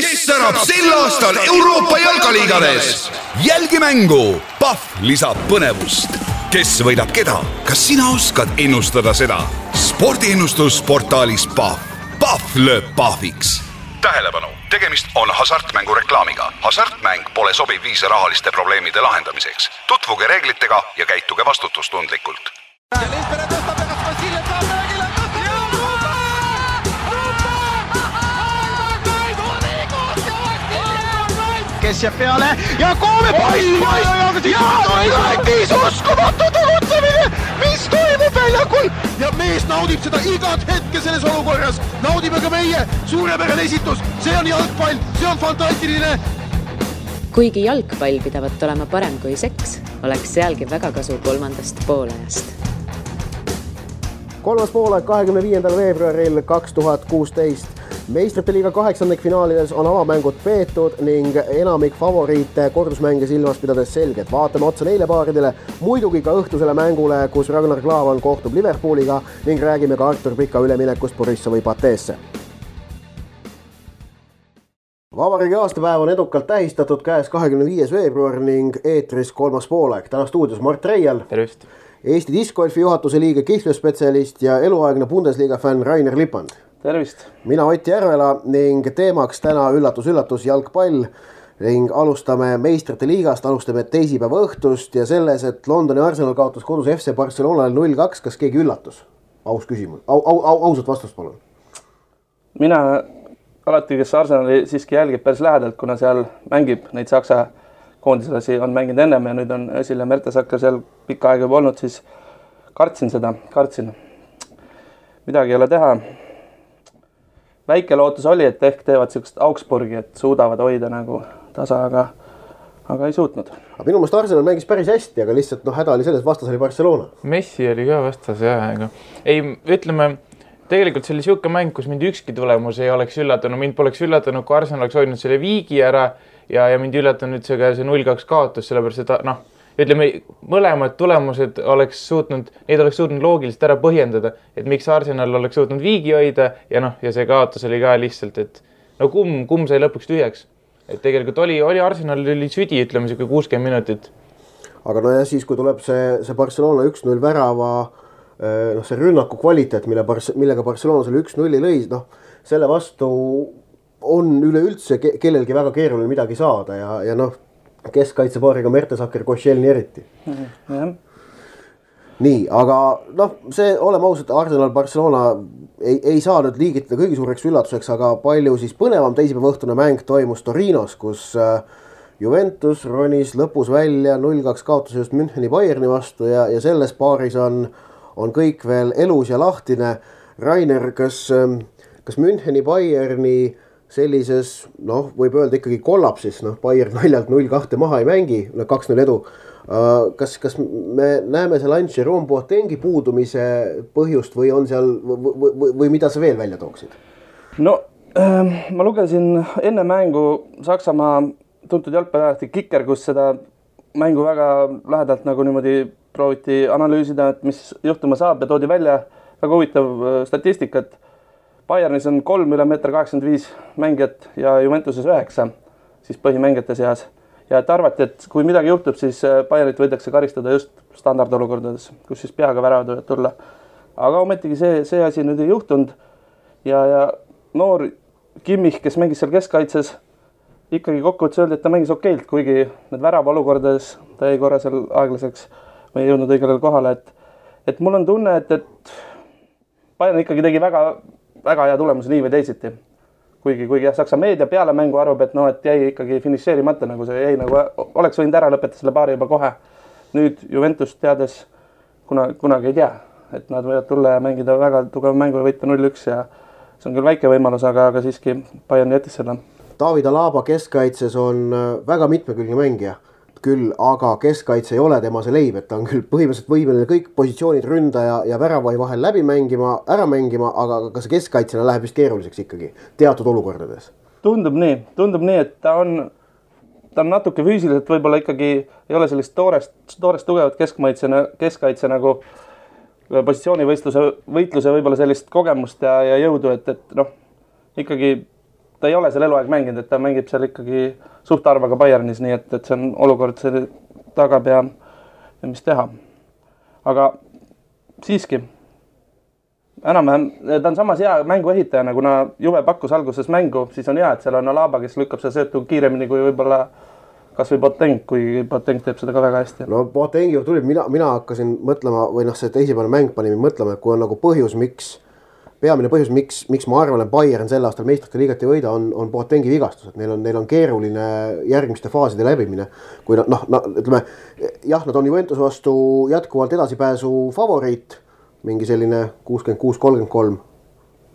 kes särab sel aastal Euroopa jalkaliigades? jälgi mängu, Pahv lisab põnevust. kes võidab keda, kas sina oskad ennustada seda? spordiennustus portaalis Pahv. Pahv lööb pahviks. tähelepanu, tegemist on hasartmängureklaamiga. hasartmäng pole sobiv viis rahaliste probleemide lahendamiseks. tutvuge reeglitega ja käituge vastutustundlikult. Jääb peale. Ja Koome poiss, mis uskumatu tegutsemine, mis toimub väljakul ja mees naudib seda igat hetke selles olukorras, naudime ka meie, suurepärane esitus, see on jalgpall, see on fantastiline. Kuigi jalgpall pidavat olema parem kui seks, oleks sealgi väga kasu kolmandast poolajast. kolmas poolaeg kahekümne viiendal veebruaril kaks tuhat kuusteist meistrite liiga kaheksandikfinaalides on avamängud peetud ning enamik favoriite kordusmänge silmas pidades selged. vaatame otsa neile paaridele, muidugi ka õhtusele mängule, kus Ragnar Klavan kohtub Liverpooliga ning räägime ka Artur Pika üleminekust Borissovi pateesse vabariigi aastapäev on edukalt tähistatud käes kahekümne viies veebruar ning eetris kolmas poolaeg. täna stuudios Mart Reial. tervist! Eesti diskgolfi juhatuse liige, kihlveospetsialist ja eluaegne Bundesliga fänn Rainer Lipand. Tervist! mina Ott Järvela ning teemaks täna üllatus-üllatus jalgpall ning alustame meistrite liigast, alustame teisipäeva õhtust ja selles, et Londoni Arsenal kaotas kodus FC Barcelonale null kaks, kas keegi üllatus? aus küsimus au,, au, au, ausat vastust palun. mina alati, kes Arsenali siiski jälgib päris lähedalt, kuna seal mängib neid Saksa koondislasi, on mänginud ennem ja nüüd on ja Mertesacker seal pikka aega juba olnud, siis kartsin seda, kartsin. midagi ei ole teha. Väike lootus oli, et ehk teevad niisugust Augsburgi, et suudavad hoida nagu tasa, aga, aga ei suutnud. aga minu meelest Arsenal mängis päris hästi, aga lihtsalt noh, häda oli selles, vastas oli Barcelona. Messi oli ka vastas ja, aga ei, ütleme tegelikult see oli niisugune mäng, kus mind ükski tulemus ei oleks üllatanud, mind poleks üllatanud, kui Arsenal oleks hoidnud selle viigi ära ja, ja mind ei üllatanud üldse ka see null kaks kaotus, sellepärast et noh, ütleme mõlemad tulemused oleks suutnud, neid oleks suutnud loogiliselt ära põhjendada, et miks Arsenal oleks suutnud viigi hoida ja noh, ja see kaotus oli ka lihtsalt, et no kumb, kumb sai lõpuks tühjaks. et tegelikult oli, oli Arsenalil oli südi, ütleme sihuke kuuskümmend minutit. aga nojah, siis kui tuleb see, see Barcelona üks-null värava noh, see rünnaku kvaliteet, mille, millega Barcelona selle üks-nulli lõi, noh, selle vastu on üleüldse kellelgi väga keeruline midagi saada ja, ja noh, keskkaitsepaariga Mertesacker, Košelni eriti mm. -hmm. nii, aga noh, see, oleme ausad, Arsenal, Barcelona ei, ei saa nüüd liigitada kõige suureks üllatuseks, aga palju siis põnevam teisipäeva õhtune mäng toimus Torinos, kus äh, Juventus ronis lõpus välja null-kaks kaotuse just Müncheni Bayerni vastu ja, ja selles paaris on äh, on kõik veel elus ja lahtine. Rainer, kas, ähm, kas Müncheni Bayerni sellises noh, võib öelda ikkagi kollapsis, noh, Bayern naljalt null kahte maha ei mängi, no kaks-null edu. Äh, kas, kas me näeme seal ainult Jerome Boatengi puudumise põhjust või on seal või, või, või mida sa veel välja tooksid? no äh, ma lugesin enne mängu Saksamaa tuntud jalgpalliajaleht Kicker, kus seda mängu väga lähedalt nagu niimoodi prooviti analüüsida, et mis juhtuma saab ja toodi välja väga huvitav äh, statistika, et Bayernis on kolm üle meeter kaheksakümmend viis mängijat ja Juventuses üheksa siis põhimängijate seas. ja et arvati, et kui midagi juhtub, siis äh, Bayernit võidakse karistada just standardolukordades, kus siis peaga väravad võivad tulla. aga ometigi see, see asi nüüd ei juhtunud. ja, ja noor Kimmich, kes mängis seal keskkaitses, ikkagi kokkuvõttes öeldi, et ta mängis okeilt, kuigi need väravaolukordades ta jäi korra seal aeglaseks ma ei jõudnud õigele kohale, et, et mul on tunne, et, et Bayern ikkagi tegi väga, väga hea tulemuse nii või teisiti. kuigi, kuigi jah, Saksa meedia peale mängu arvab, et noh, et jäi ikkagi finišeerimata, nagu see jäi nagu, oleks võinud ära lõpetada selle paari juba kohe. nüüd Juventus teades, kuna, kunagi ei tea, et nad võivad tulla ja mängida väga tugeva mängu ja võita null-üks ja see on küll väike võimalus, aga, aga siiski Bayern jättis selle. David Alaba keskkaitses on väga mitmekülgne mängija küll aga keskkaitse ei ole tema see leib, et ta on küll põhimõtteliselt võimeline kõik positsioonid ründaja ja väravai vahel läbi mängima, ära mängima, aga ka see keskkaitsjana läheb vist keeruliseks ikkagi teatud olukordades. tundub nii, tundub nii, et ta on, ta on natuke füüsiliselt võib-olla ikkagi ei ole sellist toorest, toorest tugevat keskmaitsena, keskkaitse nagu positsioonivõistluse, võitluse võib-olla sellist kogemust ja, ja jõudu, et, et noh, ikkagi ta ei ole seal eluaeg mänginud, et ta mängib seal ikkagi suht harva ka Bayernis, nii et, et see on olukord, see tagab ja, ja mis teha. aga siiski, enam-vähem, ta on samas hea mänguehitajana, kuna Juve pakkus alguses mängu, siis on hea, et seal on Alaba, kes lükkab seda söötu kiiremini kui võib-olla kasvõi Boateng, kuigi Boateng teeb seda ka väga hästi. no Boatengi juurde tuli, mina, mina hakkasin mõtlema või noh, see teisipäevane mäng pani mind mõtlema, et kui on nagu põhjus, miks, peamine põhjus, miks, miks ma arvan, et Bayern sel aastal meistrite liigat ei võida, on, on Boatengi vigastus, et neil on, neil on keeruline järgmiste faaside läbimine. kui nad noh, noh, ütleme jah, nad on Juventus vastu jätkuvalt edasipääsu favoriit, mingi selline kuuskümmend kuus, kolmkümmend kolm.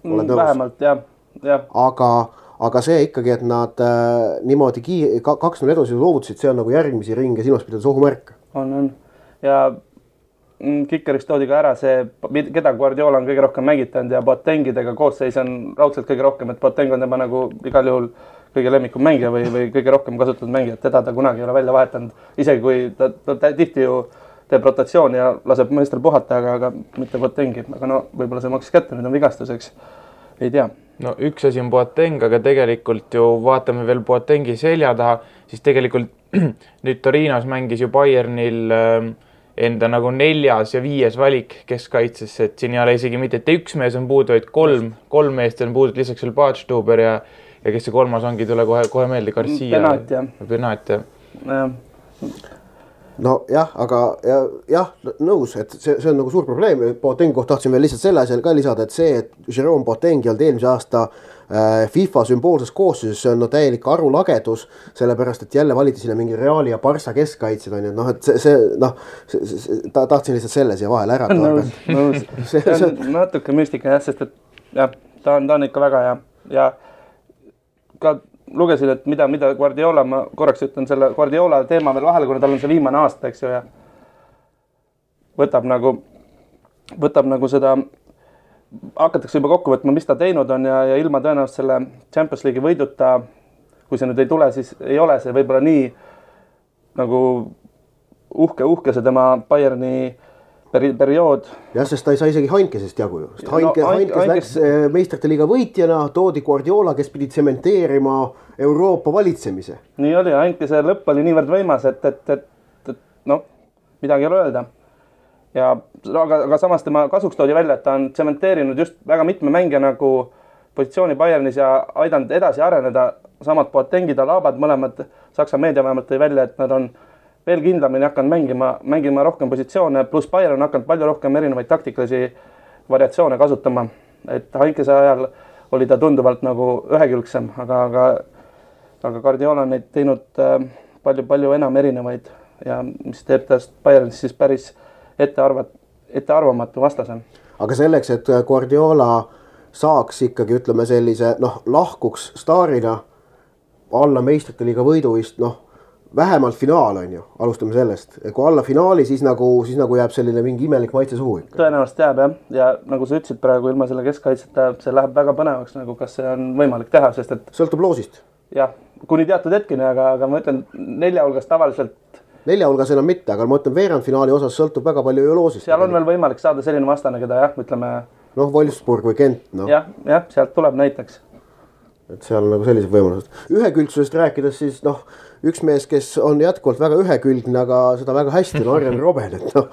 vähemalt jah, jah. aga aga see ikkagi, et nad äh, niimoodi kaks-null edasi loovutasid, see on nagu järgmisi ringe silmas pidades ohumärk. on, on ja mm, ka ära see, keda Guardiola on kõige rohkem mängitanud ja Boatengidega koosseis on raudselt kõige rohkem, et Boateng on tema nagu igal juhul kõige lemmikum mängija või, või kõige rohkem kasutatud mängija, et teda ta kunagi ei ole välja vahetanud, isegi kui ta, ta, ta tihti ju teeb rotatsiooni ja laseb meestel puhata, aga, aga mitte Boatengi, aga no võib-olla see maksis kätte, nüüd on vigastus, eks, ei tea. No üks asi on Boateng, aga tegelikult ju vaatame veel Boatengi selja taha, siis tegelikult nüüd Torinos mängis ju Bayernil äh, enda nagu neljas ja viies valik keskkaitsesse, et siin ei ole isegi mitte, et üks mees on puudu, vaid kolm, kolm meest on puudu, lisaks veel Badstuber ja ja kes see kolmas ongi, ei tule kohe, kohe meelde, Garcia. Benat jah. Benat jah ja nojah, aga ja, jah, nõus, et see, see on nagu suur probleem, Boatengi kohta tahtsin veel lihtsalt selle asja ka lisada, et see, et Jerome Boateng ei olnud eelmise aasta äh, FIFA sümboolses koosseisus, see on no täielik arulagedus, sellepärast et jälle valiti sinna mingi Reali ja Barca keskkaitsjad on ju, et noh, et see, see noh, ta tahtsin lihtsalt selle siia vahele ära tuua. nõus, nõus. see on natuke müstika jah, sest et jah, ta on, ta on ikka väga hea ja ka lugesin, et mida, mida Guardiola, ma korraks ütlen selle Guardiola teema veel vahele, kuna tal on see viimane aasta, eks ju, ja võtab nagu, võtab nagu seda, hakatakse juba kokku võtma, mis ta teinud on ja, ja ilma tõenäoliselt selle Champions League'i võiduta, kui see nüüd ei tule, siis ei ole see võib-olla nii nagu uhke, uhke see tema Bayerni peri-, periood. jah, sest ta ei saa isegi Heinkesest jagu ju, sest Heinke No, no, Heinke- Heinkes Heinke... läks eh, meistrite liiga võitjana, toodi Guardiola, kes pidi tsementeerima Euroopa valitsemise. nii oli, see lõpp oli niivõrd võimas, et, et, et, et noh, midagi ei ole öelda. ja aga, aga samas tema kasuks toodi välja, et ta on tsementeerinud just väga mitme mängija nagu positsiooni Bayernis ja aidanud edasi areneda. samad Boatengid, Alabad, mõlemad Saksa meedia vähemalt tõi välja, et nad on veel kindlamini hakanud mängima, mängima rohkem positsioone, pluss Bayern on hakanud palju rohkem erinevaid taktikalisi variatsioone kasutama. et Heinkese ajal oli ta tunduvalt nagu ühekülgsem, aga, aga aga Guardiola on neid teinud palju-palju enam erinevaid ja mis teeb tast Bayernist siis päris ettearvat-, ettearvamatu vastase. aga selleks, et Guardiola saaks ikkagi ütleme sellise noh, lahkuks staarina alla meistrite liiga võiduvist, noh vähemalt finaal on ju, alustame sellest, kui alla finaali, siis nagu, siis nagu jääb selline mingi imelik maitse suhu ikka. tõenäoliselt jääb jah, ja nagu sa ütlesid praegu ilma selle keskkaitseta, see läheb väga põnevaks nagu, kas see on võimalik teha, sest et sõltub loosist. jah, kuni teatud hetkeni, aga, aga ma ütlen nelja hulgas tavaliselt nelja hulgas enam mitte, aga ma ütlen veerandfinaali osas sõltub väga palju ju loosist. seal on veel võimalik saada selline vastane, keda jah, ütleme noh, Wolfsburg või Kent, noh. jah, jah, sealt tuleb näiteks. Et seal nagu sellised võimalused. ühekülgsusest rääkides, siis noh, üks mees, kes on jätkuvalt väga ühekülgne, aga seda väga hästi on Arjen Robben, et noh.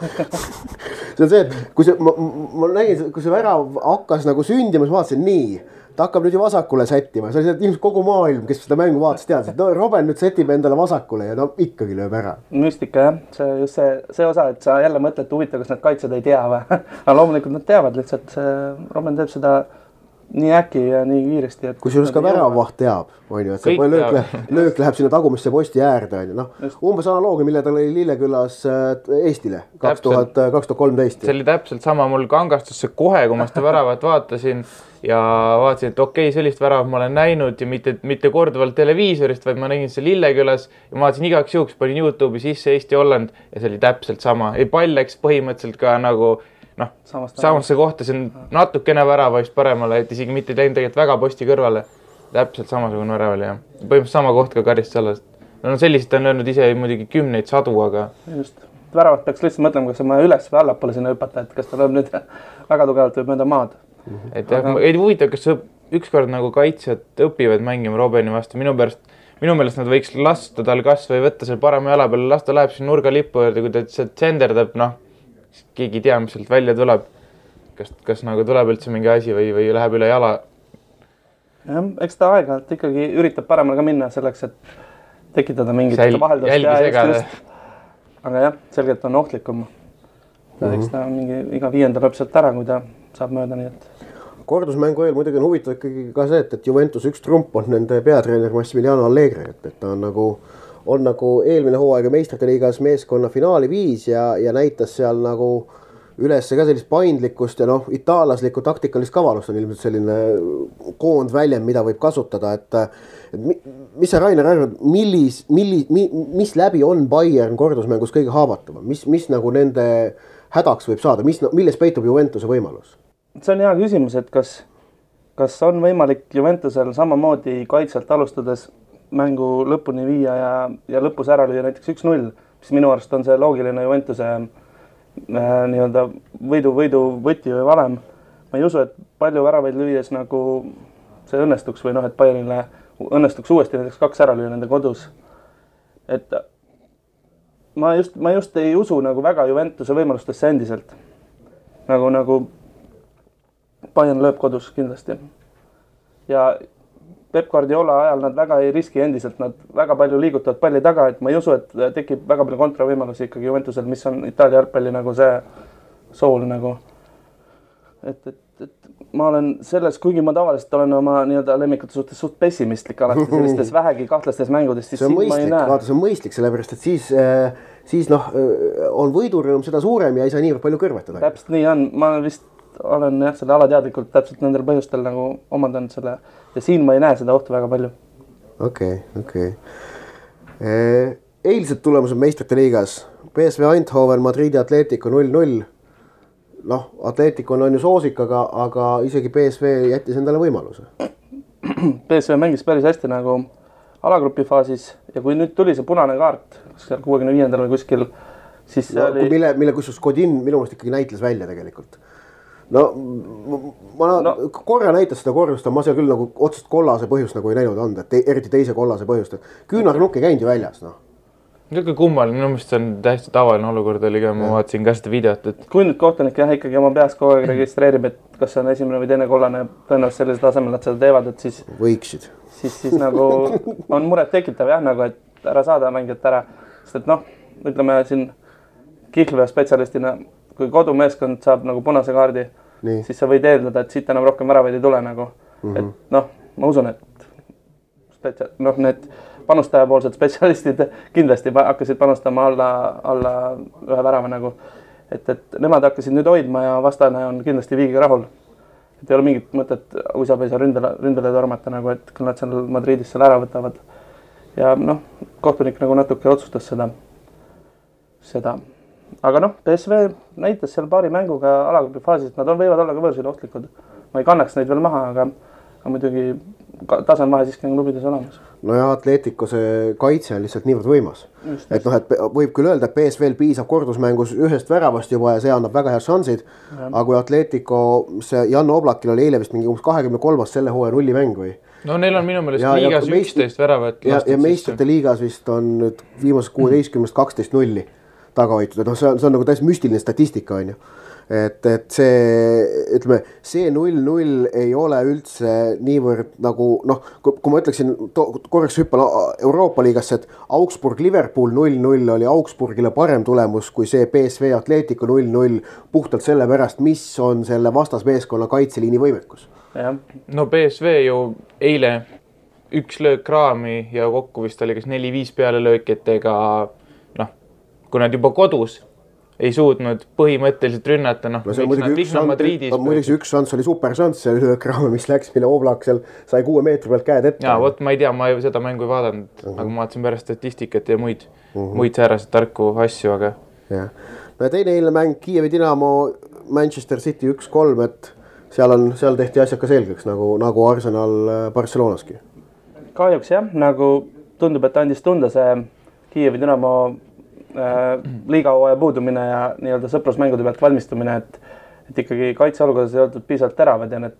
see on see, et kui see, ma, ma nägin, kui see värav hakkas nagu sündima, siis vaatasin nii ta hakkab nüüd ju vasakule sättima, see oli ilmselt kogu maailm, kes seda mängu vaatas, teadis, et no Robben nüüd sätib endale vasakule ja no ikkagi lööb ära. müstika jah, see just see, see osa, et sa jälle mõtled, huvitav, kas need kaitsjad ei tea või aga loomulikult nad teavad lihtsalt, see Robben teeb seda nii äkki ja nii kiiresti, et. kusjuures ka väravvaht teab, on ju, et see löök läheb, löök läheb sinna tagumisse posti äärde, on ju, noh. umbes analoogia, mille ta lõi Lillekülas äh, Eestile kaks tuhat, kaks tuhat kolmteist. see oli täpselt sama, mul kangastus see kohe, kui ma seda väravat vaatasin ja vaatasin, et okei okay,, sellist väravat ma olen näinud ja mitte, mitte korduvalt televiisorist, vaid ma nägin seda Lillekülas ja ma vaatasin igaks juhuks, panin Youtube'i sisse Eesti-Holland ja see oli täpselt sama. ei, pall läks põhimõtteliselt ka nagu noh, samasse kohta, see on natukene väravast paremale, et isegi mitte läinud tegelikult väga posti kõrvale. täpselt samasugune värav oli jah, põhimõtteliselt sama koht ka karistusalas. no selliseid on löönud ise muidugi kümneid sadu, aga just, väravat peaks lihtsalt mõtlema, kas on üles või allapoole sinna hüpata, et kas ta lööb nüüd väga tugevalt või mööda maad. et jah, ei huvitav, kas ükskord nagu kaitsjad õpivad mängima Robini vastu, minu pärast, minu meelest nad võiks lasta tal kas või võtta seal parema jala peale, las ta läheb siin nurgalipu juurde, kui ta sealt senderdab, noh, keegi ei tea, mis sealt välja tuleb. kas, kas nagu tuleb üldse mingi asi või, või läheb üle jala. jah, eks ta aeg-ajalt ikkagi üritab paremale ka minna selleks, et tekitada mingit Säil- vaheldust. aga jah, selgelt on ohtlikum mm. Mhm. -hmm. eks ta mingi iga viienda lööb sealt ära, kui ta saab mööda, nii et kordusmängu eel muidugi on huvitav ikkagi ka see, et, et Juventus üks trump on nende peatreener Massimiliano Allegri, et, et ta on nagu, on nagu eelmine hooaeg meistrite liigas meeskonna finaali viis ja, ja näitas seal nagu üles ka sellist paindlikkust ja noh, itaallaslikku taktikalist kavalust on ilmselt selline koondväljend, mida võib kasutada, et, et mi, mis sa, Rainer, arvad, millis, milli- mi,, mis läbi on Bayern kordusmängus kõige haavatavam, mis, mis nagu nende hädaks võib saada, mis, milles peitub Juventuse võimalus? see on hea küsimus, et kas, kas on võimalik Juventusel samamoodi kaitselt alustades mängu lõpuni viia ja, ja lõpus ära lüüa näiteks üks-null, mis minu arust on see loogiline Juventuse äh, nii-öelda võidu, võidu võti või valem. ma ei usu, et palju väravaid lüües nagu see õnnestuks või noh, et Bayernile õnnestuks uuesti näiteks kaks ära lüüa nende kodus. et ma just, ma just ei usu nagu väga Juventuse võimalustesse endiselt. nagu, nagu Bayern lööb kodus kindlasti. ja Peep Guardiola ajal nad väga ei riski endiselt, nad väga palju liigutavad palli taga, et ma ei usu, et tekib väga palju kontravõimalusi ikkagi Juventusel, mis on Itaalia jalgpalli nagu see sool nagu. et, et, et ma olen selles, kuigi ma tavaliselt olen oma nii-öelda lemmikute suhtes suht pessimistlik alati sellistes vähegi kahtlastes mängudes, siis siin ma ei mõistlik, näe. vaata, see on mõistlik, sellepärast et siis, siis noh, on võidurõõm seda suurem ja ei saa niivõrd palju kõrvetada. täpselt nii on, ma vist olen jah, selle alateadlikult täpselt nendel põhjustel nagu omandanud selle ja siin ma ei näe seda ohtu väga palju. okei okay,, okei okay.. eilsed tulemused meistrite liigas, BSV Eindhoven, Madridi Atletico null-null. noh, Atletico on ju soosik, aga, aga isegi BSV jättis endale võimaluse. BSV mängis päris hästi nagu alagrupi faasis ja kui nüüd tuli see punane kaart, seal kuuekümne viiendal või kuskil, siis no, oli mille, mille kusjuures Godin minu meelest ikkagi näitles välja tegelikult no ma no. Korra näitas seda korrust, aga ma seal küll nagu otsest kollase põhjust nagu ei näinud anda, et te, eriti teise kollase põhjust, et küünarnukk ei käinud ju väljas, noh. niisugune kummaline, minu meelest see on täiesti tavaline olukord oli ka, ma vaatasin ka seda videot, et kui nüüd kohtunik jah, ikkagi oma peas kogu aeg registreerib, et kas see on esimene või teine kollane, tõenäoliselt sellisel tasemel nad seda teevad, et siis, võiksid. siis, siis nagu on murettekitav jah, nagu et ära saada mängijat ära, sest et noh, ütleme siin kihlveospetsialistina, kui kodumeeskond saab nagu punase kaardi, siis sa võid eeldada, et siit enam rohkem väravaid ei tule nagu mm, -hmm. et noh, ma usun, et spetsia-, noh, need panustajapoolsed spetsialistid kindlasti hakkasid panustama alla, alla ühe värava nagu. et, et nemad hakkasid nüüd hoidma ja vastane on kindlasti viigiga rahul. et ei ole mingit mõtet uisapäisa ründele, ründele tormata nagu, et küll nad seal Madridis selle ära võtavad. ja noh, kohtunik nagu natuke otsustas seda, seda. Aga noh, BSV näitas seal paari mänguga alagrupi faasis, et nad on, võivad olla ka võõrsil ohtlikud. ma ei kannaks neid veel maha, aga, aga muidugi ka- tasemevahe siiski on klubides olemas. no ja Atletico see kaitse on lihtsalt niivõrd võimas. et noh, et võib küll öelda, et BSV-l piisab kordusmängus ühest väravast juba ja see annab väga head šansid. aga kui Atletico, see Jan Oblakil oli eile vist mingi umbes kahekümne kolmas selle hooaja nullimäng või? no neil on minu meelest Ja- liigas üksteist väravat ja, ja meistrite liigas vist on nüüd viimasest kuueteistkümnest kaksteist nulli taga hoitud, et noh, see on, see on nagu täiesti müstiline statistika on ju. et, et see, ütleme, see null-null ei ole üldse niivõrd nagu noh, kui ma ütleksin, korraks hüppan Euroopa liigasse, et Augsburg-Liverpool null-null oli Augsburgile parem tulemus kui see BSV Atletico null-null puhtalt sellepärast, mis on selle vastasmeeskonna kaitseliini võimekus jah, no BSV ju eile üks löök raami ja kokku vist oli kas neli-viis pealelööki, et ega kui nad juba kodus ei suutnud põhimõtteliselt rünnata, noh. muidugi üks šanss, oli super šanss, see löökraam, mis läks, mille Oblak seal sai kuue meetri pealt käed ette. ja vot ma ei tea, ma ei, seda mängu ei vaadanud uh, -huh. aga ma vaatasin pärast statistikat ja muid uh, -huh. muid sääraseid tarku asju, aga. jah, no ja teine eilne mäng Kiievi Dinamo, Manchester City üks-kolm, et seal on, seal tehti asjad ka selgeks nagu, nagu Arsenal äh, Barcelonaski. kahjuks jah, nagu tundub, et andis tunda see Kiievi Dünamo äh, liigahooaja puudumine ja nii-öelda sõprusmängude pealt valmistumine, et et ikkagi kaitseolukorras ei oldud piisavalt teravad ja need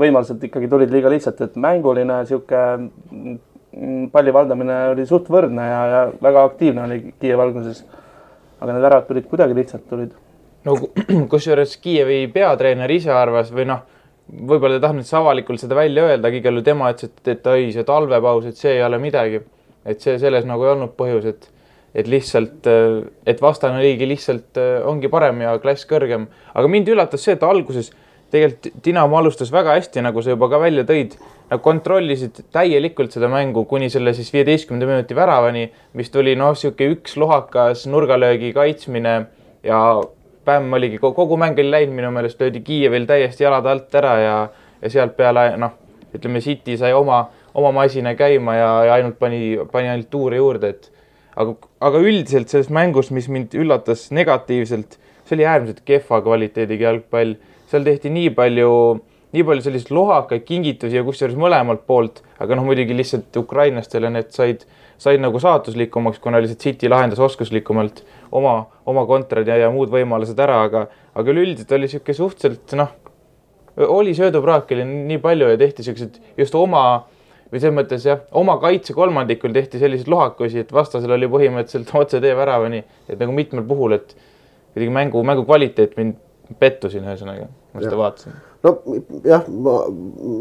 võimalused ikkagi tulid liiga lihtsalt, et mänguline sihuke mm, palli valdamine oli suht võrdne ja, ja väga aktiivne oli Kiievi alguses. aga need väravad tulid kuidagi lihtsalt tulid. no kusjuures Kiievi peatreener ise arvas või noh, võib-olla ta ei tahtnud siis avalikult seda välja öelda, aga igal juhul tema ütles, et, et oi, see talvepaus, et see ei ole midagi. et see selles nagu ei olnud põhjus, et, et lihtsalt, et vastane liigi lihtsalt ongi parem ja klass kõrgem. aga mind üllatas see, et alguses tegelikult Dinamo alustas väga hästi, nagu sa juba ka välja tõid. Nad kontrollisid täielikult seda mängu kuni selle siis viieteistkümnenda minuti väravani, mis tuli noh, niisugune üks lohakas nurgalöögi kaitsmine ja Pämm oligi, kogu mäng oli läinud minu meelest, löödi Kiievil täiesti jalad alt ära ja, ja sealt peale noh, ütleme City sai oma, oma masina käima ja, ja ainult pani, pani ainult tuure juurde, et aga, aga üldiselt selles mängus, mis mind üllatas negatiivselt, see oli äärmiselt kehva kvaliteediga jalgpall. Seal tehti nii palju, nii palju selliseid lohakaid kingitusi ja kusjuures mõlemalt poolt, aga noh, muidugi lihtsalt ukrainlastele need said, said nagu saatuslikumaks, kuna lihtsalt City lahendas oskuslikumalt oma, oma kontrad ja, ja muud võimalused ära, aga, aga üleüldiselt oli niisugune suhteliselt noh, oli söödupraaki oli nii palju ja tehti niisuguseid just oma või selles mõttes jah, oma kaitsekolmandikul tehti selliseid lohakusi, et vastasel oli põhimõtteliselt otsetee väravani, et nagu mitmel puhul, et kuidagi mängu, mängu kvaliteet mind pettusin ühesõnaga, ma seda vaatasin. no jah, ma,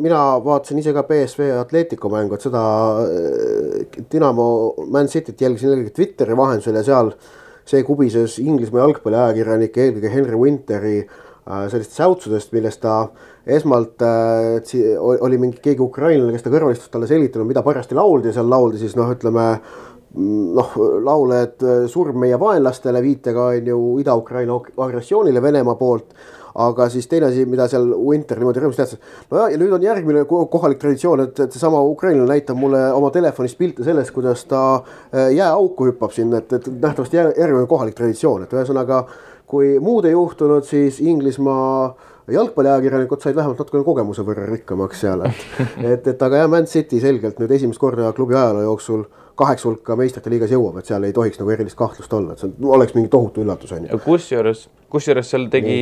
mina vaatasin ise ka BSV Atletico mängu, et seda äh, Dinamo Man Cityt jälgisin eelkõige Twitteri vahendusel ja seal see kubises Inglismaa jalgpalliajakirjanike, eelkõige Henry Winteri äh, sellistest säutsudest, millest ta esmalt äh, oli mingi keegi ukrainlane, kes ta kõrval istus, talle selgitanud, mida parajasti lauldi seal lauldi siis noh, ütleme noh, laule, et äh, surm meie vaenlastele, viitega on ju Ida-Ukraina agressioonile Venemaa poolt. aga siis teine asi, mida seal Winter niimoodi rõõmsalt teatas. no ja, ja nüüd on järgmine kohalik traditsioon, et, et seesama ukrainlane näitab mulle oma telefonist pilte sellest, kuidas ta äh, jääauku hüppab siin, et, et nähtavasti järgmine kohalik traditsioon, et ühesõnaga kui muud ei juhtunud, siis Inglismaa jalgpalliajakirjanikud said vähemalt natukene kogemuse võrra rikkamaks seal, et, et, et aga jah, Man City selgelt nüüd esimest korda klubi ajaloo jooksul kaheksa hulka meistrite liigas jõuab, et seal ei tohiks nagu erilist kahtlust olla, et see oleks mingi tohutu üllatus on ju. kusjuures, kusjuures seal tegi,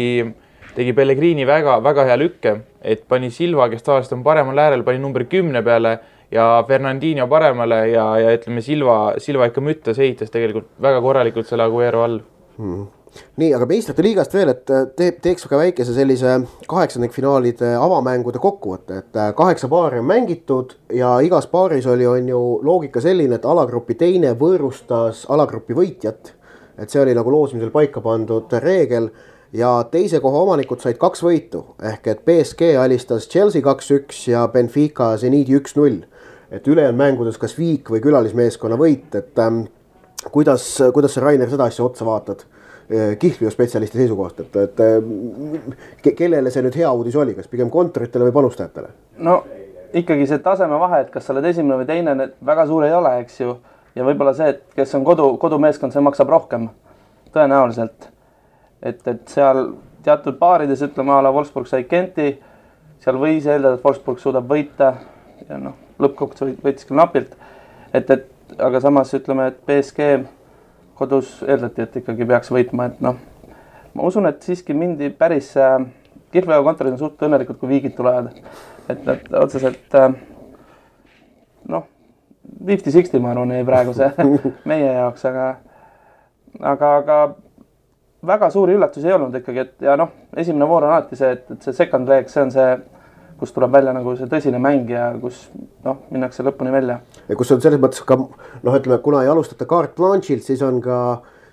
tegi Pellegrini väga-väga hea lükke, et pani Silva, kes tavaliselt on paremal äärel, pani numbri kümne peale ja Fernandinho paremale ja, ja ütleme, Silva, Silva ikka müttas, ehitas tegelikult väga korralikult selle Aguero all. Hmm nii, aga meistrite liigast veel, et äh, teeb, teeks ka väikese sellise kaheksandikfinaalide avamängude kokkuvõtte, et äh, kaheksa paari on mängitud ja igas paaris oli, on ju loogika selline, et alagrupi teine võõrustas alagrupi võitjat. et see oli nagu loosimisel paika pandud reegel ja teise koha omanikud said kaks võitu ehk et BSG alistas Chelsea kaks-üks ja Benfica Zeniidi üks-null. et ülejäänud mängudes kas viik või külalismeeskonna võit, et ähm, kuidas, kuidas sa, Rainer, seda asja otsa vaatad? Eh, kihlveospetsialisti seisukohast, et, et eh, kellele see nüüd hea uudis oli, kas pigem kontoritele või panustajatele? no ikkagi see tasemevahe, et kas sa oled esimene või teine, väga suur ei ole, eks ju. ja võib-olla see, et kes on kodu, kodumeeskond, see maksab rohkem, tõenäoliselt. et, et seal teatud paarides, ütleme a la Wolfsburg sai Genti, seal võis eeldada, et Wolfsburg suudab võita ja noh, lõppkokkuvõttes võitis küll napilt. et, et aga samas ütleme, et BSG kodus eeldati, et ikkagi peaks võitma, et noh, ma usun, et siiski mindi päris äh,, kihlveokontorid on suht õnnelikud, kui viigid tulevad. et nad otseselt äh, noh, fifty-sixty, ma arvan, jäi praegu see meie jaoks, aga, aga, aga väga suuri üllatusi ei olnud ikkagi, et ja noh, esimene voor on alati see, et, et see second leg, see on see kus tuleb välja nagu see tõsine mäng ja kus noh, minnakse lõpuni välja. ja kus on selles mõttes ka noh, ütleme, kuna ei alustata carte blanche'ilt, siis on ka,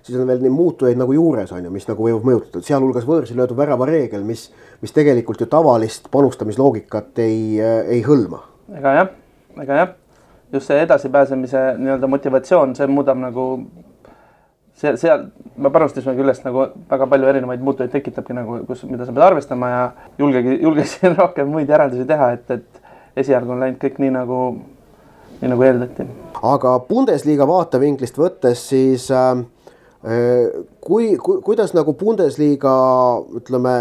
siis on veel neid muutujaid nagu juures on ju, mis nagu võivad mõjutada, sealhulgas võõrsil löödud värava reegel, mis, mis tegelikult ju tavalist panustamisloogikat ei, ei hõlma. ega jah, ega jah, just see edasipääsemise nii-öelda motivatsioon, see muudab nagu seal, seal me panustasime küljest nagu väga palju erinevaid muutujaid tekitabki nagu, kus, mida sa pead arvestama ja julgegi, julgesin rohkem muid järeldusi teha, et, et esialgu on läinud kõik nii nagu, nii nagu eeldati. aga Bundesliga vaatevinklist võttes, siis äh, kui, kui, kuidas nagu Bundesliga ütleme,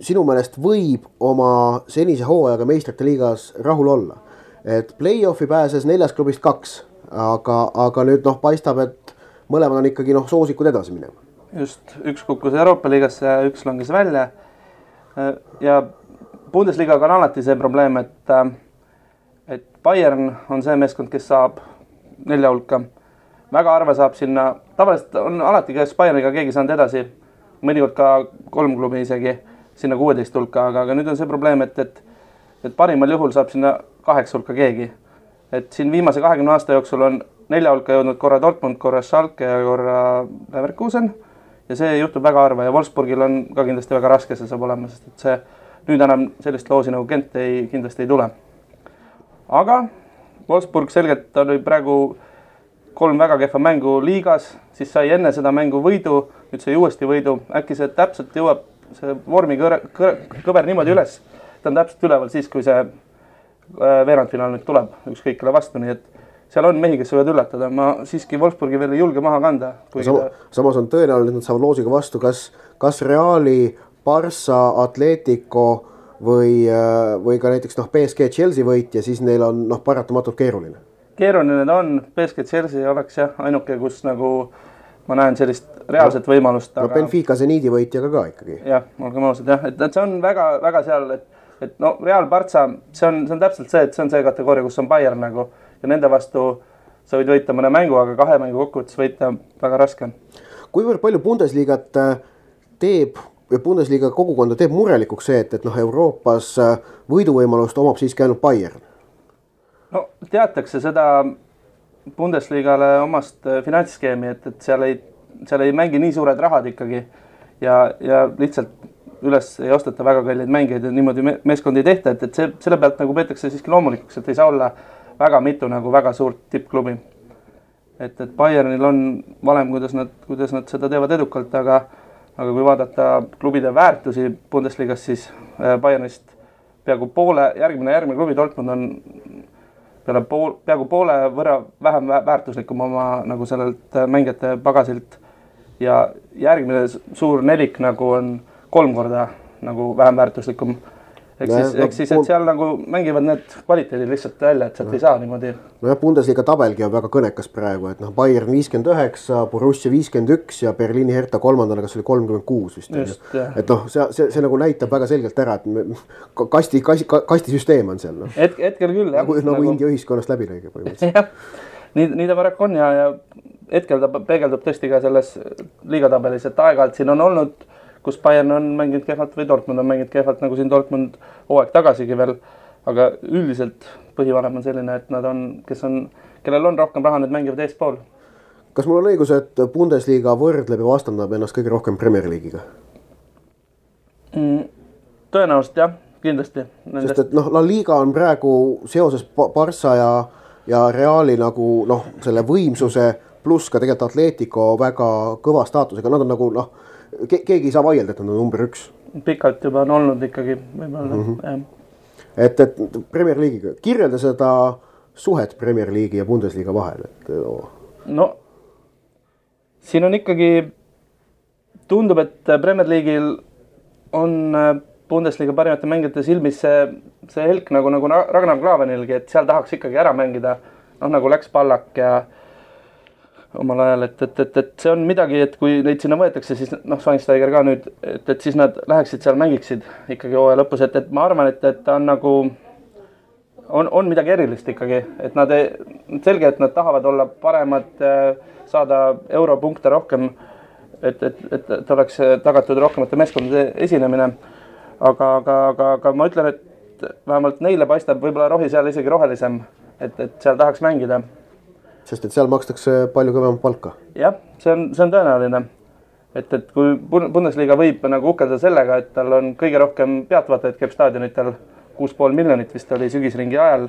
sinu meelest võib oma senise hooajaga meistrite liigas rahul olla? et play-off'i pääses neljast klubist kaks, aga, aga nüüd noh, paistab, et mõlemad on ikkagi noh, soosikud edasi minema. just, üks kukkus Euroopa liigasse üks langes välja. ja Bundesligaga on alati see probleem, et, et Bayern on see meeskond, kes saab nelja hulka. väga harva saab sinna, tavaliselt on alati, kes Bayerniga keegi saanud edasi, mõnikord ka kolm klubi isegi sinna kuueteist hulka, aga, aga nüüd on see probleem, et, et, et parimal juhul saab sinna kaheksa hulka keegi. et siin viimase kahekümne aasta jooksul on nelja hulka jõudnud korra Dortmund, korra Schalke ja korra Leverkusen ja see juhtub väga harva ja Wolfsburgil on ka kindlasti väga raske see saab olema, sest et see nüüd enam sellist loosi nagu Gent ei, kindlasti ei tule. aga Wolfsburg selgelt oli praegu kolm väga kehva mängu liigas, siis sai enne seda mängu võidu, nüüd sai uuesti võidu, äkki see täpselt jõuab, see vormi kõre, kõre, kõver niimoodi üles, ta on täpselt üleval siis, kui see äh, veerandfinaal nüüd tuleb ükskõik kelle vastu, nii et seal on mehi, kes võivad üllatada, ma siiski Wolfsburgi veel ei julge maha kanda. Sama, ta... samas on tõenäoline, et nad saavad loosiga vastu, kas, kas Reali, Barca, Atletico või, äh, või ka näiteks noh, BSG Chelsea võit ja siis neil on noh, paratamatult keeruline. keeruline ta on, BSG Chelsea oleks jah, ainuke, kus nagu ma näen sellist reaalset no, võimalust aga.... no Benfica Zeniidi võitjaga ka ikkagi. jah, olgem ausad jah, et, et see on väga-väga seal, et, et no Real Barca, see on, see on täpselt see, et see on see kategooria, kus on Bayern nagu ja nende vastu sa võid võita mõne mängu, aga kahe mängu kokkuvõttes võita väga raske on. kuivõrd palju Bundesliga't äh, teeb ja Bundesliga kogukonda teeb murelikuks see, et, et noh, Euroopas äh, võiduvõimalust omab siiski ainult Bayern? no teatakse seda Bundesligale omast äh, finantsskeemi, et, et seal ei, seal ei mängi nii suured rahad ikkagi ja, ja lihtsalt üles ei osteta väga kalleid mängijaid ja niimoodi meeskondi ei tehta, et, et see, selle pealt nagu peetakse siiski loomulikuks, et ei saa olla äh, väga mitu nagu väga suurt tippklubi. et, et Bayernil on valem, kuidas nad, kuidas nad seda teevad edukalt, aga aga kui vaadata klubide väärtusi Bundesligas, siis äh, Bayernist peaaegu poole, järgmine, järgmine klubi Dortmund on peale pool, peaaegu poole võrra vähem väärtuslikum oma nagu sellelt äh, mängijate pagasilt. ja järgmine suur nelik nagu on kolm korda nagu vähem väärtuslikum ehk siis, ehk siis, et seal nagu mängivad need kvaliteedid lihtsalt välja, et sealt no. ei saa niimoodi. nojah, Bundesliga tabelgi on väga kõnekas praegu, et noh, Bayern viiskümmend üheksa, Borussia viiskümmend üks ja Berliini Hertha kolmandana, kas oli kolmkümmend kuus vist. et noh, see, see, see nagu näitab väga selgelt ära, et me, kasti, kasti, kastisüsteem on seal noh. hetk, hetkel küll jah. nagu, nagu, nagu India ühiskonnast läbilõige põhimõtteliselt nii, nii ta paraku on ja, ja hetkel ta peegeldub tõesti ka selles liigatabelis, et aeg-ajalt siin on olnud kus Bayern on mänginud kehvalt või Dortmund on mänginud kehvalt, nagu siin Dortmund hooaeg tagasigi veel. aga üldiselt põhivalem on selline, et nad on, kes on, kellel on rohkem raha, need mängivad eespool. kas mul on õigus, et Bundesliga võrdleb ja vastandab ennast kõige rohkem Premier League'iga mm,? tõenäoliselt jah, kindlasti. sest et noh, La Liga on praegu seoses Barca ja, ja Reali nagu noh, selle võimsuse pluss ka tegelikult Atletico väga kõva staatusega, nad on nagu noh ke, keegi ei saa vaielda, et nad on number üks. pikalt juba on olnud ikkagi võib-olla mm, -hmm. jah. et, et Premier League'iga, kirjelda seda suhet Premier League'i ja Bundesliga vahel, et oh.. no siin on ikkagi, tundub, et Premier League'il on äh, Bundesliga parimate mängijate silmis see, see helk nagu, nagu Ragnar Klavanilgi, et seal tahaks ikkagi ära mängida. noh, nagu läks Pallak ja omal ajal, et, et, et, et see on midagi, et kui neid sinna võetakse, siis noh, Schweinsteiger ka nüüd, et, et siis nad läheksid seal, mängiksid ikkagi hooaja lõpus, et, et ma arvan, et, et ta on nagu, on, on midagi erilist ikkagi, et nad selge, et nad tahavad olla paremad, saada europunkte rohkem. et, et, et, et oleks tagatud rohkemate meeskondade esinemine. aga, aga, aga, aga ma ütlen, et vähemalt neile paistab võib-olla rohi seal isegi rohelisem, et, et seal tahaks mängida sest et seal makstakse palju kõvemat palka. jah, see on, see on tõenäoline. et, et kui Bundesliga võib nagu uhkelda sellega, et tal on kõige rohkem pealtvaatajaid käib staadionitel, kuus pool miljonit vist oli sügisringi ajal,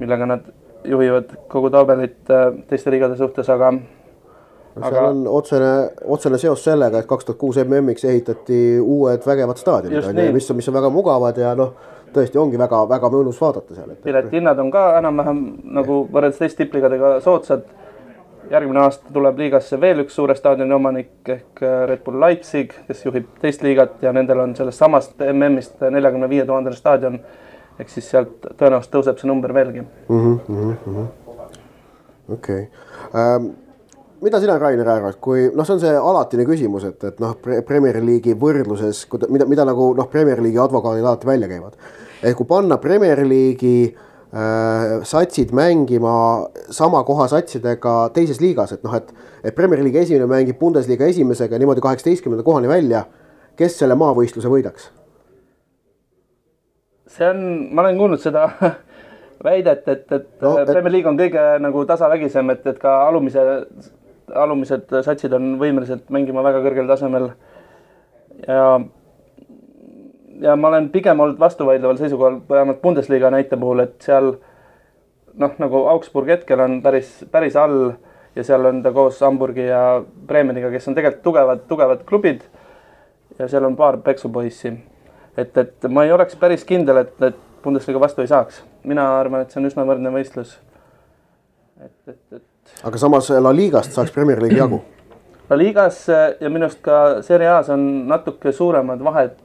millega nad juhivad kogu tabelit äh, teiste liigade suhtes, aga no seal aga... on otsene, otsene seos sellega, et kaks tuhat kuus MM-iks ehitati uued vägevad staadionid, mis on, mis on väga mugavad ja noh tõesti ongi väga-väga mõnus vaadata seal. piletihinnad on ka enam-vähem nagu võrreldes teiste tippligadega soodsad. järgmine aasta tuleb liigasse veel üks suure staadioni omanik ehk äh, Red Bull Leipzig, kes juhib teist liigat ja nendel on sellest samast MM-ist neljakümne viie tuhandene staadion. ehk siis sealt tõenäoliselt tõuseb see number veelgi. Mhm, mhm, mhm. okei, ähm, mida sina, Rainer, arvad, kui noh, see on see alatine küsimus, et, et noh, Premier League'i võrdluses, mida, mida nagu noh, Premier League'i advokaadid alati välja käivad. et kui panna Premier League'i äh, satsid mängima sama koha satsidega teises liigas, et noh, et, et Premier League'i esimene mängib Bundesliga esimesega niimoodi kaheksateistkümnenda kohani välja. kes selle maavõistluse võidaks? see on, ma olen kuulnud seda väidet, et, et no, et... Premier League on kõige nagu tasavägisem, et, et ka alumise, alumised satsid on võimelised mängima väga kõrgel tasemel. ja, ja ma olen pigem olnud vastuvaidleval seisukohal, vähemalt Bundesliga näite puhul, et seal noh, nagu Augsburg hetkel on päris, päris all ja seal on ta koos Hamburgi ja Bremeniga, kes on tegelikult tugevad, tugevad klubid. ja seal on paar peksupoissi. et, et ma ei oleks päris kindel, et, et Bundesliga vastu ei saaks mina arvan, et see on üsna võrdne võistlus. et, et, et. Aga samas La Ligast saaks Premier League'i jagu. La Ligas ja minu arust ka Serie A-s on natuke suuremad vahed.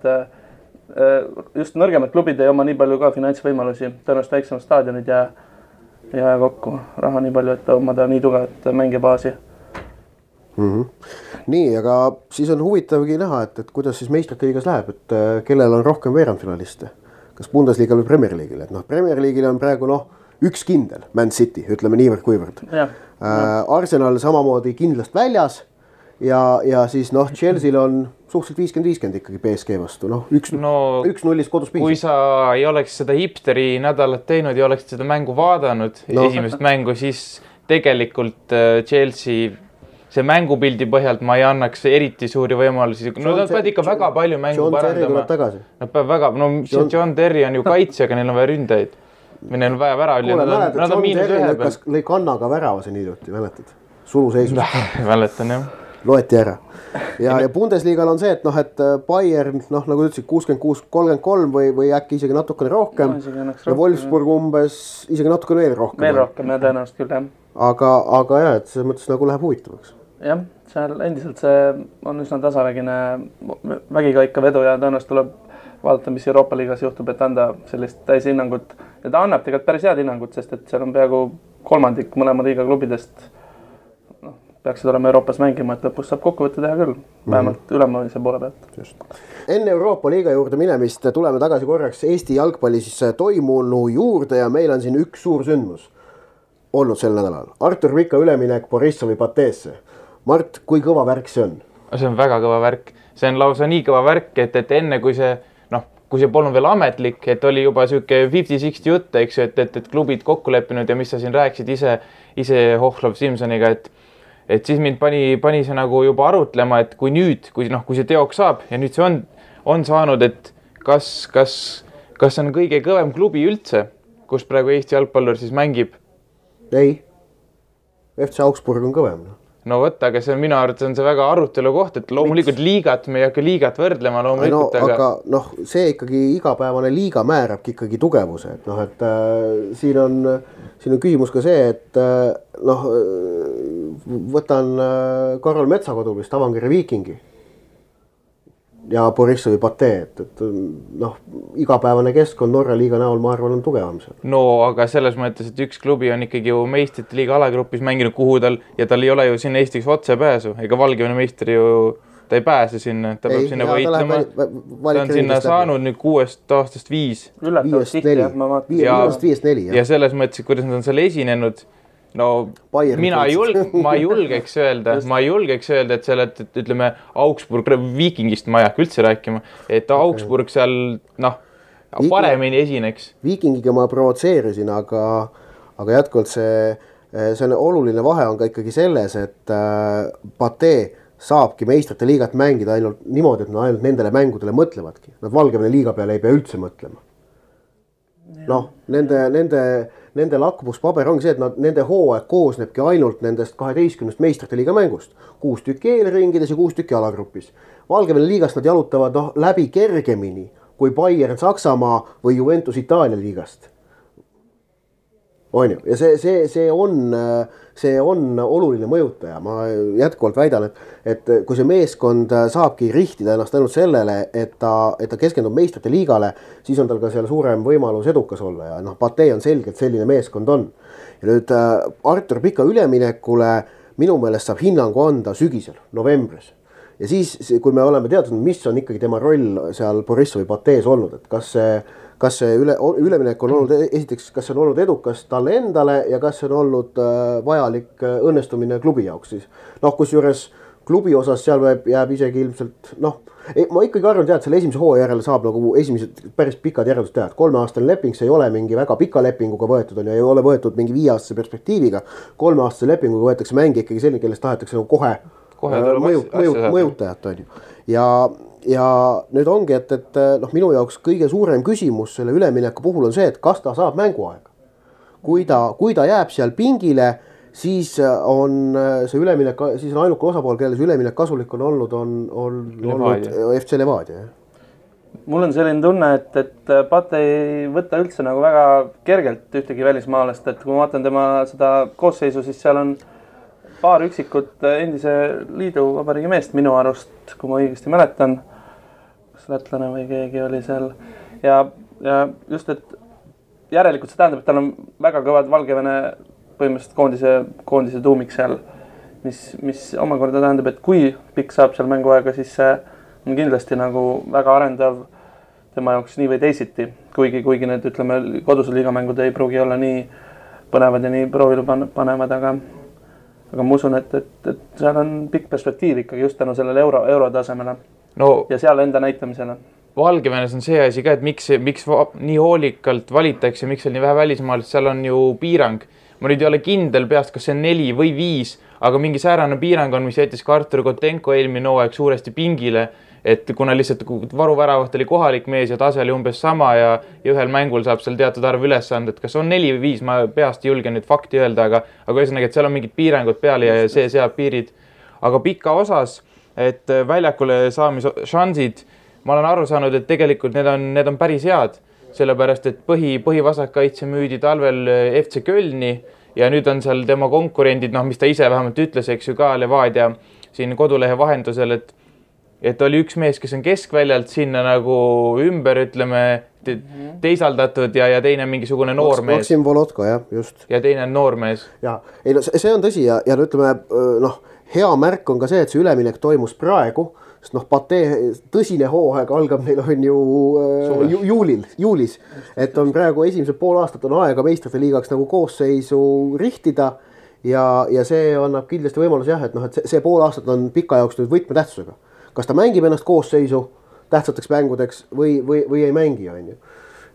just nõrgemad klubid ei oma nii palju ka finantsvõimalusi, tõenäoliselt väiksemad staadionid ja ei aja kokku raha nii palju, et omada nii tugevat mängibaasi mm. -hmm. nii, aga siis on huvitavgi näha, et, et kuidas siis meistrite liigas läheb, et kellel on rohkem veerandfinaliste kas Bundesliga või Premier League'il, et noh, Premier League'il on praegu noh, üks kindel, Man City, ütleme niivõrd-kuivõrd. Äh, Arsenal samamoodi kindlast väljas ja, ja siis noh, Chelsea'l on suhteliselt viiskümmend, viiskümmend ikkagi BSG vastu, noh, üks no,, üks nullist kodus piisab. kui sa ei oleks seda hipsteri nädalat teinud ja oleksid seda mängu vaadanud no., esimest mängu, siis tegelikult äh, Chelsea see mängupildi põhjalt ma ei annaks eriti suuri võimalusi, no nad peavad ikka väga palju mängu John parandama. Nad peavad väga, no John, John Terry on ju no. kaitsjaga, neil on vaja ründajaid. Või neil on vaja Terry lükkas, lõi kannaga värava siin hiljuti, mäletad? suluseisus mäletan jah. loeti ära. ja, ja Bundesliga-l on see, et noh, et äh, Bayern noh, nagu ütlesid, kuuskümmend kuus, kolmkümmend kolm või, või äkki isegi natukene rohkem no,. ja Wolfsburg umbes isegi natukene veel rohkem. veel rohkem jah, tõenäoliselt küll jah. aga, aga jah, et selles mõttes nagu läheb huvitavaks jah, seal endiselt see on üsna tasavägine vägiga ikka vedu ja tõenäoliselt tuleb vaadata, mis Euroopa liigas juhtub, et anda sellist täishinnangut ja ta annab tegelikult päris head hinnangut, sest et seal on peaaegu kolmandik mõlema liiga klubidest noh, peaksid olema Euroopas mängima, et lõpus saab kokkuvõtte teha küll, vähemalt mm -hmm. ülemaailmse poole pealt. enne Euroopa liiga juurde minemist tuleme tagasi korraks Eesti jalgpalli siis toimunu juurde ja meil on siin üks suur sündmus olnud sel nädalal. Artur Vika üleminek Borissovi pateesse Mart, kui kõva värk see on? see on väga kõva värk, see on lausa nii kõva värk, et, et enne kui see kui see polnud veel ametlik, et oli juba sihuke fifty-sixty jutt, eks ju, et, et, et klubid kokku leppinud ja mis sa siin rääkisid ise, ise Hohlov Simsoniga, et et siis mind pani, pani see nagu juba arutlema, et kui nüüd, kui noh, kui see teoks saab ja nüüd see on, on saanud, et kas, kas, kas on kõige kõvem klubi üldse, kus praegu Eesti jalgpallur siis mängib? ei, FC Augsburg on kõvem noh no vot, aga see on minu arvates on see väga arutelu koht, et loomulikult liigat, me ei hakka liigat võrdlema loomulikult no,. aga, aga noh, see ikkagi igapäevane liiga määrabki ikkagi tugevuse, et noh, et äh, siin on, siin on küsimus ka see, et äh, noh, võtan äh, Karol Metsakodu vist Avangere Viikingi ja Borissovi patee, et, et noh, igapäevane keskkond Norra liiga näol, ma arvan, on tugevam seal. no aga selles mõttes, et üks klubi on ikkagi ju meistrite liiga alagrupis mänginud, kuhu tal ja tal ei ole ju sinna Eestiks otsepääsu, ega Valgevene meister ju ta ei pääse sinna, ta peab ei, sinna võitlema. ta on sinna saanud nüüd kuuest aastast viis. jah, ma vaatan. viiest neli. ja selles mõttes, kuidas nad on seal esinenud no Bayern mina ei julge, ma ei julgeks öelda ma julgeks öelda, et seal, et, ütleme, Augsburg, Viikingist ma ei hakka üldse rääkima, et Augsburg seal noh, paremini esineks. Viikingiga ma provotseerisin, aga, aga jätkuvalt see, see on oluline vahe on ka ikkagi selles, et äh, Patee saabki meistrite liigat mängida ainult niimoodi, et nad ainult nendele mängudele mõtlevadki, nad Valgevene liiga peale ei pea üldse mõtlema. noh, nende, nende nende lakmuspaber ongi see, et nad, nende hooaeg koosnebki ainult nendest kaheteistkümnest meistrite liiga mängust. kuus tükki eelringides ja kuus tükki alagrupis. Valgevene liigast nad jalutavad noh läbi kergemini kui Bayern Saksamaa või Juventus Itaalia liigast on ju, ja see, see, see on, see on oluline mõjutaja, ma jätkuvalt väidan, et, et kui see meeskond saabki rihtida ennast ainult sellele, et ta, et ta keskendub meistrite liigale, siis on tal ka seal suurem võimalus edukas olla. Ja noh, Patee on selgelt selline meeskond on. ja nüüd äh, Artur Pika üleminekule minu meelest saab hinnangu anda sügisel, novembris. Ja siis, kui me oleme teadnud, mis on ikkagi tema roll seal Borissovi patees olnud, et kas see, kas see üle, üleminek on olnud esiteks, kas see on olnud edukas talle endale ja kas see on olnud äh, vajalik äh, õnnestumine klubi jaoks siis. noh, kusjuures klubi osas seal võib, jääb isegi ilmselt noh, ma ikkagi arvan, tead, selle esimese hooaja järel saab nagu esimesed päris pikad järeldused teha, et kolmeaastane leping, see ei ole mingi väga pika lepinguga võetud on ju, ei ole võetud mingi viieaastase perspektiiviga. kolmeaastase lepinguga võetakse mängija ikkagi selline, kellest tahetakse nagu kohe kohe mõju, mõju, mõjutajat on ju. ja, ja nüüd ongi, et, et noh, minu jaoks kõige suurem küsimus selle ülemineku puhul on see, et kas ta saab mänguaega. kui ta, kui ta jääb seal pingile, siis on see üleminek, siis on ainuke osapool, kellele see üleminek kasulik on olnud, on, on olnud FC Levadia, jah mul on selline tunne, et, et Pate ei võta üldse nagu väga kergelt ühtegi välismaalast, et kui ma vaatan tema seda koosseisu, siis seal on äh, paar üksikut endise liiduvabariigi meest minu arust, kui ma õigesti mäletan. Kas lätlane või keegi oli seal ja, ja just, et järelikult see tähendab, et tal on väga kõvad Valgevene põhimõtteliselt koondise, koondise tuumik seal. mis, mis omakorda tähendab, et kui pikk saab seal mänguaega, siis see on kindlasti nagu väga arendav tema jaoks nii või teisiti, kuigi, kuigi need ütleme, kodused liigamängud ei pruugi olla nii põnevad ja nii proovile panevad, aga aga ma usun, et, et, et seal on pikk perspektiiv ikkagi just tänu sellele euro, eurotasemele no, ja seal enda näitamisele. Valgevenes on see asi ka, et miks, miks nii hoolikalt valitakse, miks seal nii vähe välismaalasi, seal on ju piirang. ma nüüd ei ole kindel peast, kas see on neli või viis, aga mingi säärane piirang on, mis jättis ka Artur Kotenko eelmine hooaeg suuresti pingile et kuna lihtsalt varuväravat oli kohalik mees ja tase oli umbes sama ja, ja ühel mängul saab seal teatud arv ülesanded, kas on neli või viis, ma peast ei julge nüüd fakti öelda, aga, aga ühesõnaga, et seal on mingid piirangud peal ja see seab piirid. aga pika osas, et väljakule saamise šansid, ma olen aru saanud, et tegelikult need on, need on päris head, sellepärast et põhi, põhivasakkaitse müüdi talvel FC Kölni ja nüüd on seal tema konkurendid, noh, mis ta ise vähemalt ütles, eks ju ka Levadia siin kodulehe vahendusel, et et oli üks mees, kes on keskväljalt sinna nagu ümber, ütleme te, teisaldatud ja, ja teine mingisugune noormees. Maksim Volodko jah, just. ja teine on noormees. ja ei no see on tõsi ja, ja no ütleme noh, hea märk on ka see, et see üleminek toimus praegu, sest noh, Patee tõsine hooaeg algab neil on ju ju, juulil, juulis, et on praegu esimesed pool aastat on aega meistrite liigaks nagu koosseisu rihtida ja, ja see annab kindlasti võimaluse jah, et noh, et see, see pool aastat on pika jaoks nüüd võtmetähtsusega. Kas ta mängib ennast koosseisu tähtsateks mängudeks või, või, või ei mängi, on ju.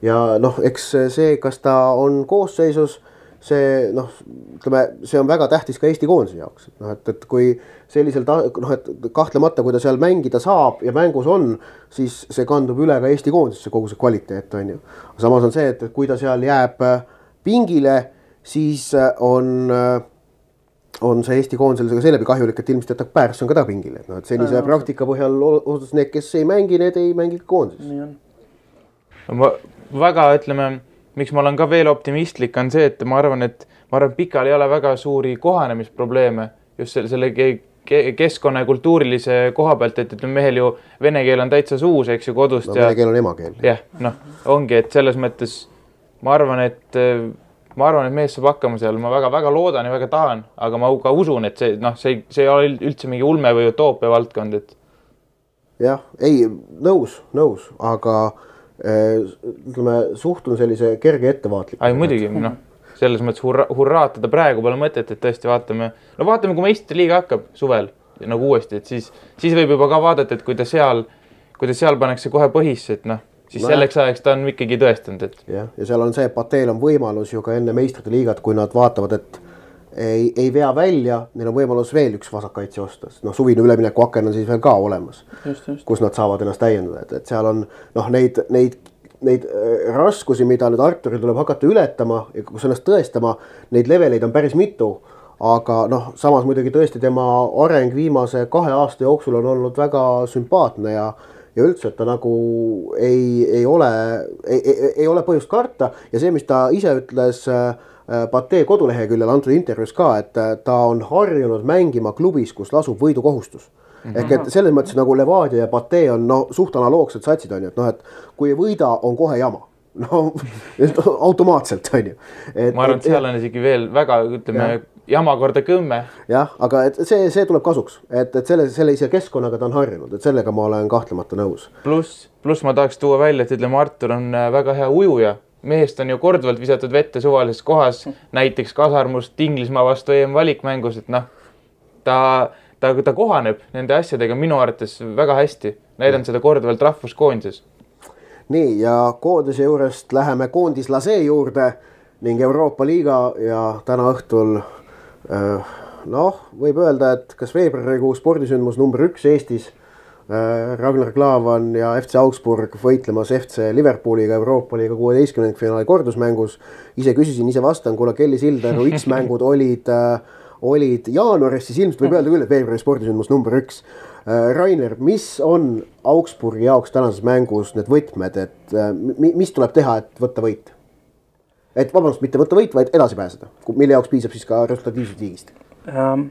ja noh, eks see, kas ta on koosseisus, see noh, ütleme, see on väga tähtis ka Eesti koondise jaoks, noh, et, et kui sellisel ta-, noh, et kahtlemata, kui ta seal mängida saab ja mängus on, siis see kandub üle ka Eesti koondisesse, kogu see kvaliteet, on ju. samas on see, et kui ta seal jääb pingile, siis on äh, on see Eesti koondisele ka seeläbi kahjulik, et ilmselt jätab Pärson ka ta pingile, et noh, et senise ja, praktika põhjal otsustas need, kes ei mängi, need ei mängi koondises. nii on. ma väga ütleme, miks ma olen ka veel optimistlik, on see, et ma arvan, et ma arvan, Pikal ei ole väga suuri kohanemisprobleeme just selle, selle keskkonna ja kultuurilise koha pealt, et ütleme, mehel ju vene keel on täitsa suus, eks ju, kodust no,. vene keel on emakeel. jah, noh, ongi, et selles mõttes ma arvan, et ma arvan, et mees saab hakkama seal, ma väga-väga loodan ja väga tahan, aga ma ka usun, et see noh, see, see ei ole üldse mingi ulme või utoopia valdkond, et. jah, ei nõus, nõus, aga ütleme, suhtun sellise kerge ettevaatlikkusega. ei muidugi, noh, selles mõttes hurra, hurraatada praegu pole mõtet, et tõesti vaatame, no vaatame, kui meistriliiga hakkab suvel nagu uuesti, et siis, siis võib juba ka vaadata, et kui ta seal, kui ta seal pannakse kohe põhisse, et noh siis no selleks ajaks ta on ikkagi tõestanud, et. jah, ja seal on see, et Pateel on võimalus ju ka enne meistrite liigat, kui nad vaatavad, et ei, ei vea välja, neil on võimalus veel üks vasakkaitse osta, sest noh, suvine üleminekuaken on siis veel ka olemas. kus nad saavad ennast täiendada, et, et seal on noh, neid, neid, neid äh, raskusi, mida nüüd Arturil tuleb hakata ületama ja kus ennast tõestama, neid leveleid on päris mitu. Aga noh, samas muidugi tõesti tema areng viimase kahe aasta jooksul on olnud väga sümpaatne ja ja üldse, et ta nagu ei, ei ole, ei, ei ole põhjust karta. Ja see, mis ta ise ütles äh, Patee koduleheküljel antud intervjuus ka, et äh, ta on harjunud mängima klubis, kus lasub võidukohustus mm. -hmm. ehk et selles mõttes nagu Levadia ja Patee on no suht analoogsed satsid on ju, et noh, et kui ei võida, on kohe jama no automaatselt on ju. ma arvan, et seal on isegi veel väga, ütleme ja. jama korda kümme. jah, aga et see, see tuleb kasuks, et, et selle, sellise keskkonnaga ta on harjunud, et sellega ma olen kahtlemata nõus. pluss, pluss ma tahaks tuua välja, et ütleme, Artur on äh, väga hea ujuja mehest on ju korduvalt visatud vette suvalises kohas, näiteks Kasarmust Inglismaa vastu EM-valikmängus, et noh, ta, ta, ta kohaneb nende asjadega minu arvates väga hästi, näidanud seda korduvalt rahvuskoondises nii ja koondise juurest läheme koondislase juurde ning Euroopa liiga ja täna õhtul äh, noh, võib öelda, et kas veebruarikuu spordisündmus number üks Eestis. Äh, Ragnar Klavan ja FC Augsburg võitlemas FC Liverpooliga Euroopa liiga kuueteistkümnendfinaali kordusmängus. ise küsisin, ise vastan, kuna Kelly Sildaru X-mängud olid, äh, olid jaanuaris, siis ilmselt võib öelda küll, et veebruari spordisündmus number üks Äh, Rainer, mis on Augsburgi jaoks tänases mängus need võtmed, et mis tuleb teha, et võtta võit? et vabandust, mitte võtta võit, vaid edasi pääseda, mille jaoks piisab siis ka resultatiivsest liigist ähm,.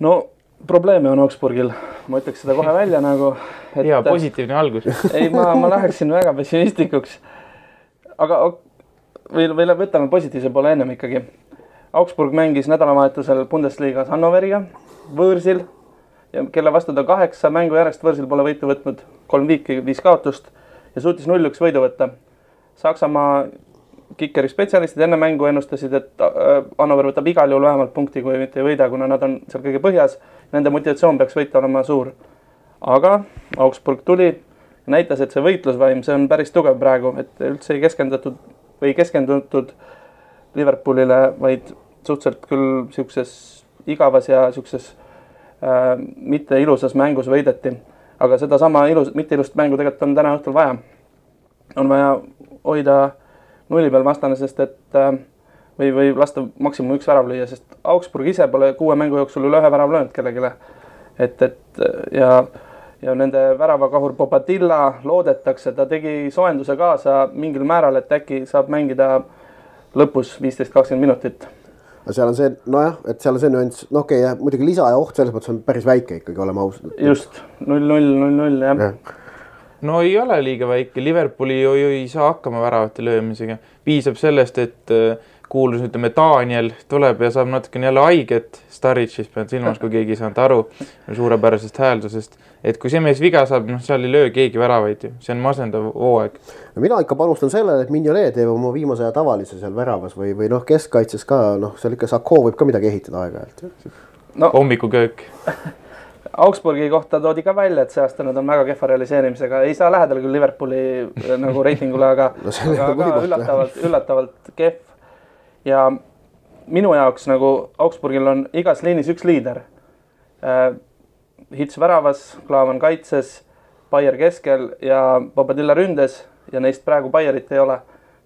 no probleeme on Augsburgil, ma ütleks seda kohe välja nagu. hea positiivne algus ei, ma, ma läheksin väga pessimistlikuks. aga või, või võtame positiivse poole ennem ikkagi. Augsburg mängis nädalavahetusel Bundesliga-s Hannoveriga võõrsil ja kelle vastu ta kaheksa mängu järjest võõrsil pole võitu võtnud, kolm viiki, viis kaotust ja suutis null-üks võidu võtta. Saksamaa kikeri spetsialistid enne mängu ennustasid, et äh, Hannover võtab igal juhul vähemalt punkti, kui mitte ei võida, kuna nad on seal kõige põhjas. Nende motivatsioon peaks võita olema suur. aga Augsburg tuli näitas, et see võitlusvaim, see on päris tugev praegu, et üldse ei keskendatud või keskendutud Liverpoolile, vaid suhteliselt küll sihukeses igavas ja sihukeses Äh, mitte ilusas mängus võideti. aga sedasama ilus, mitte ilusat mängu tegelikult on täna õhtul vaja. on vaja hoida nulli peal vastane, sest et äh, või, või lasta maksimum üks värav lüüa, sest Augsburg ise pole kuue mängu jooksul üle ühe värava löönud kellelegi. et, et ja, ja nende väravakahur Bobadilla loodetakse, ta tegi soojenduse kaasa mingil määral, et äkki saab mängida lõpus viisteist, kakskümmend minutit aga seal on see, nojah, et seal on see nüanss, no okei okay,, muidugi lisaja oht selles mõttes on päris väike ikkagi, oleme ausad. just, null, null, null, null jah ja. No ei ole liiga väike, Liverpooli ju ei saa hakkama väravate löömisega, piisab sellest, et äh, kuulus, ütleme, Daniel tuleb ja saab natukene jälle haiget, Staricist pean silmas, kui keegi ei saanud aru suurepärasest hääldusest. et kui see mees viga saab, noh, seal ei löö keegi väravaid ju, see on masendav hooaeg. no mina ikka panustan sellele, et Mignolet teeb oma viimase aja tavalise seal väravas või, või noh, keskkaitses ka noh, seal ikka Sako võib ka midagi ehitada aeg-ajalt no.. hommikuköök Augsburgi kohta toodi ka välja, et see aasta nad on väga kehva realiseerimisega, ei saa lähedale küll Liverpooli nagu reitingule, aga no, aga, aga üllatavalt, üllatavalt kehv ja minu jaoks nagu Augsburgil on igas liinis üks liider äh,. Hits väravas, Klaavan kaitses, Baier keskel ja Bobadilla ründes ja neist praegu Baierit ei ole,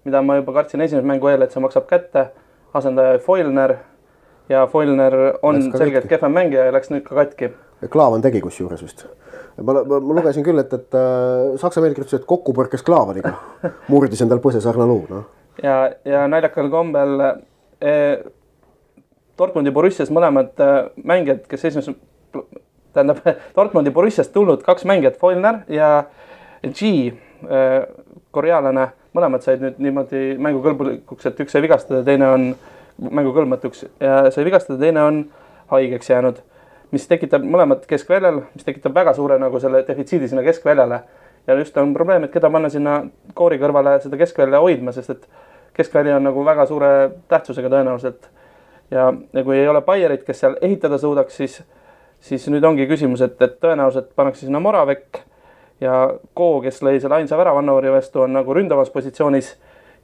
mida ma juba kartsin esimese mängu eel, et see maksab kätte. asendaja Foilner ja Foilner on selgelt kehvem mängija ja läks nüüd ka katki. Klaavan tegi kusjuures vist. Ma, ma, ma lugesin küll, et, et äh, saksa meedia ütles, et kokku põrkes Klaavaniga, murdis endal põsesarna luu, noh. Ja, ja naljakal kombel eh, Dortmundi Borussias mõlemad eh, mängijad, kes esimeses, tähendab Dortmundi Borussiast tulnud kaks mängijat, Foilner ja G eh,, korealane, mõlemad said nüüd niimoodi mängukõlbulikuks, et üks sai vigastada, teine on mängukõlbmatuks ja sai vigastada, teine on haigeks jäänud mis tekitab mõlemad keskväljal, mis tekitab väga suure nagu selle defitsiidi sinna keskväljale. ja just on probleem, et keda panna sinna koori kõrvale seda keskvälja hoidma, sest et keskväli on nagu väga suure tähtsusega tõenäoliselt. ja, ja kui ei ole Baierit, kes seal ehitada suudaks, siis, siis nüüd ongi küsimus, et, et tõenäoliselt pannakse sinna Moravek ja Koo, kes lõi selle ainsa värava Annoveri vastu, on nagu ründavas positsioonis.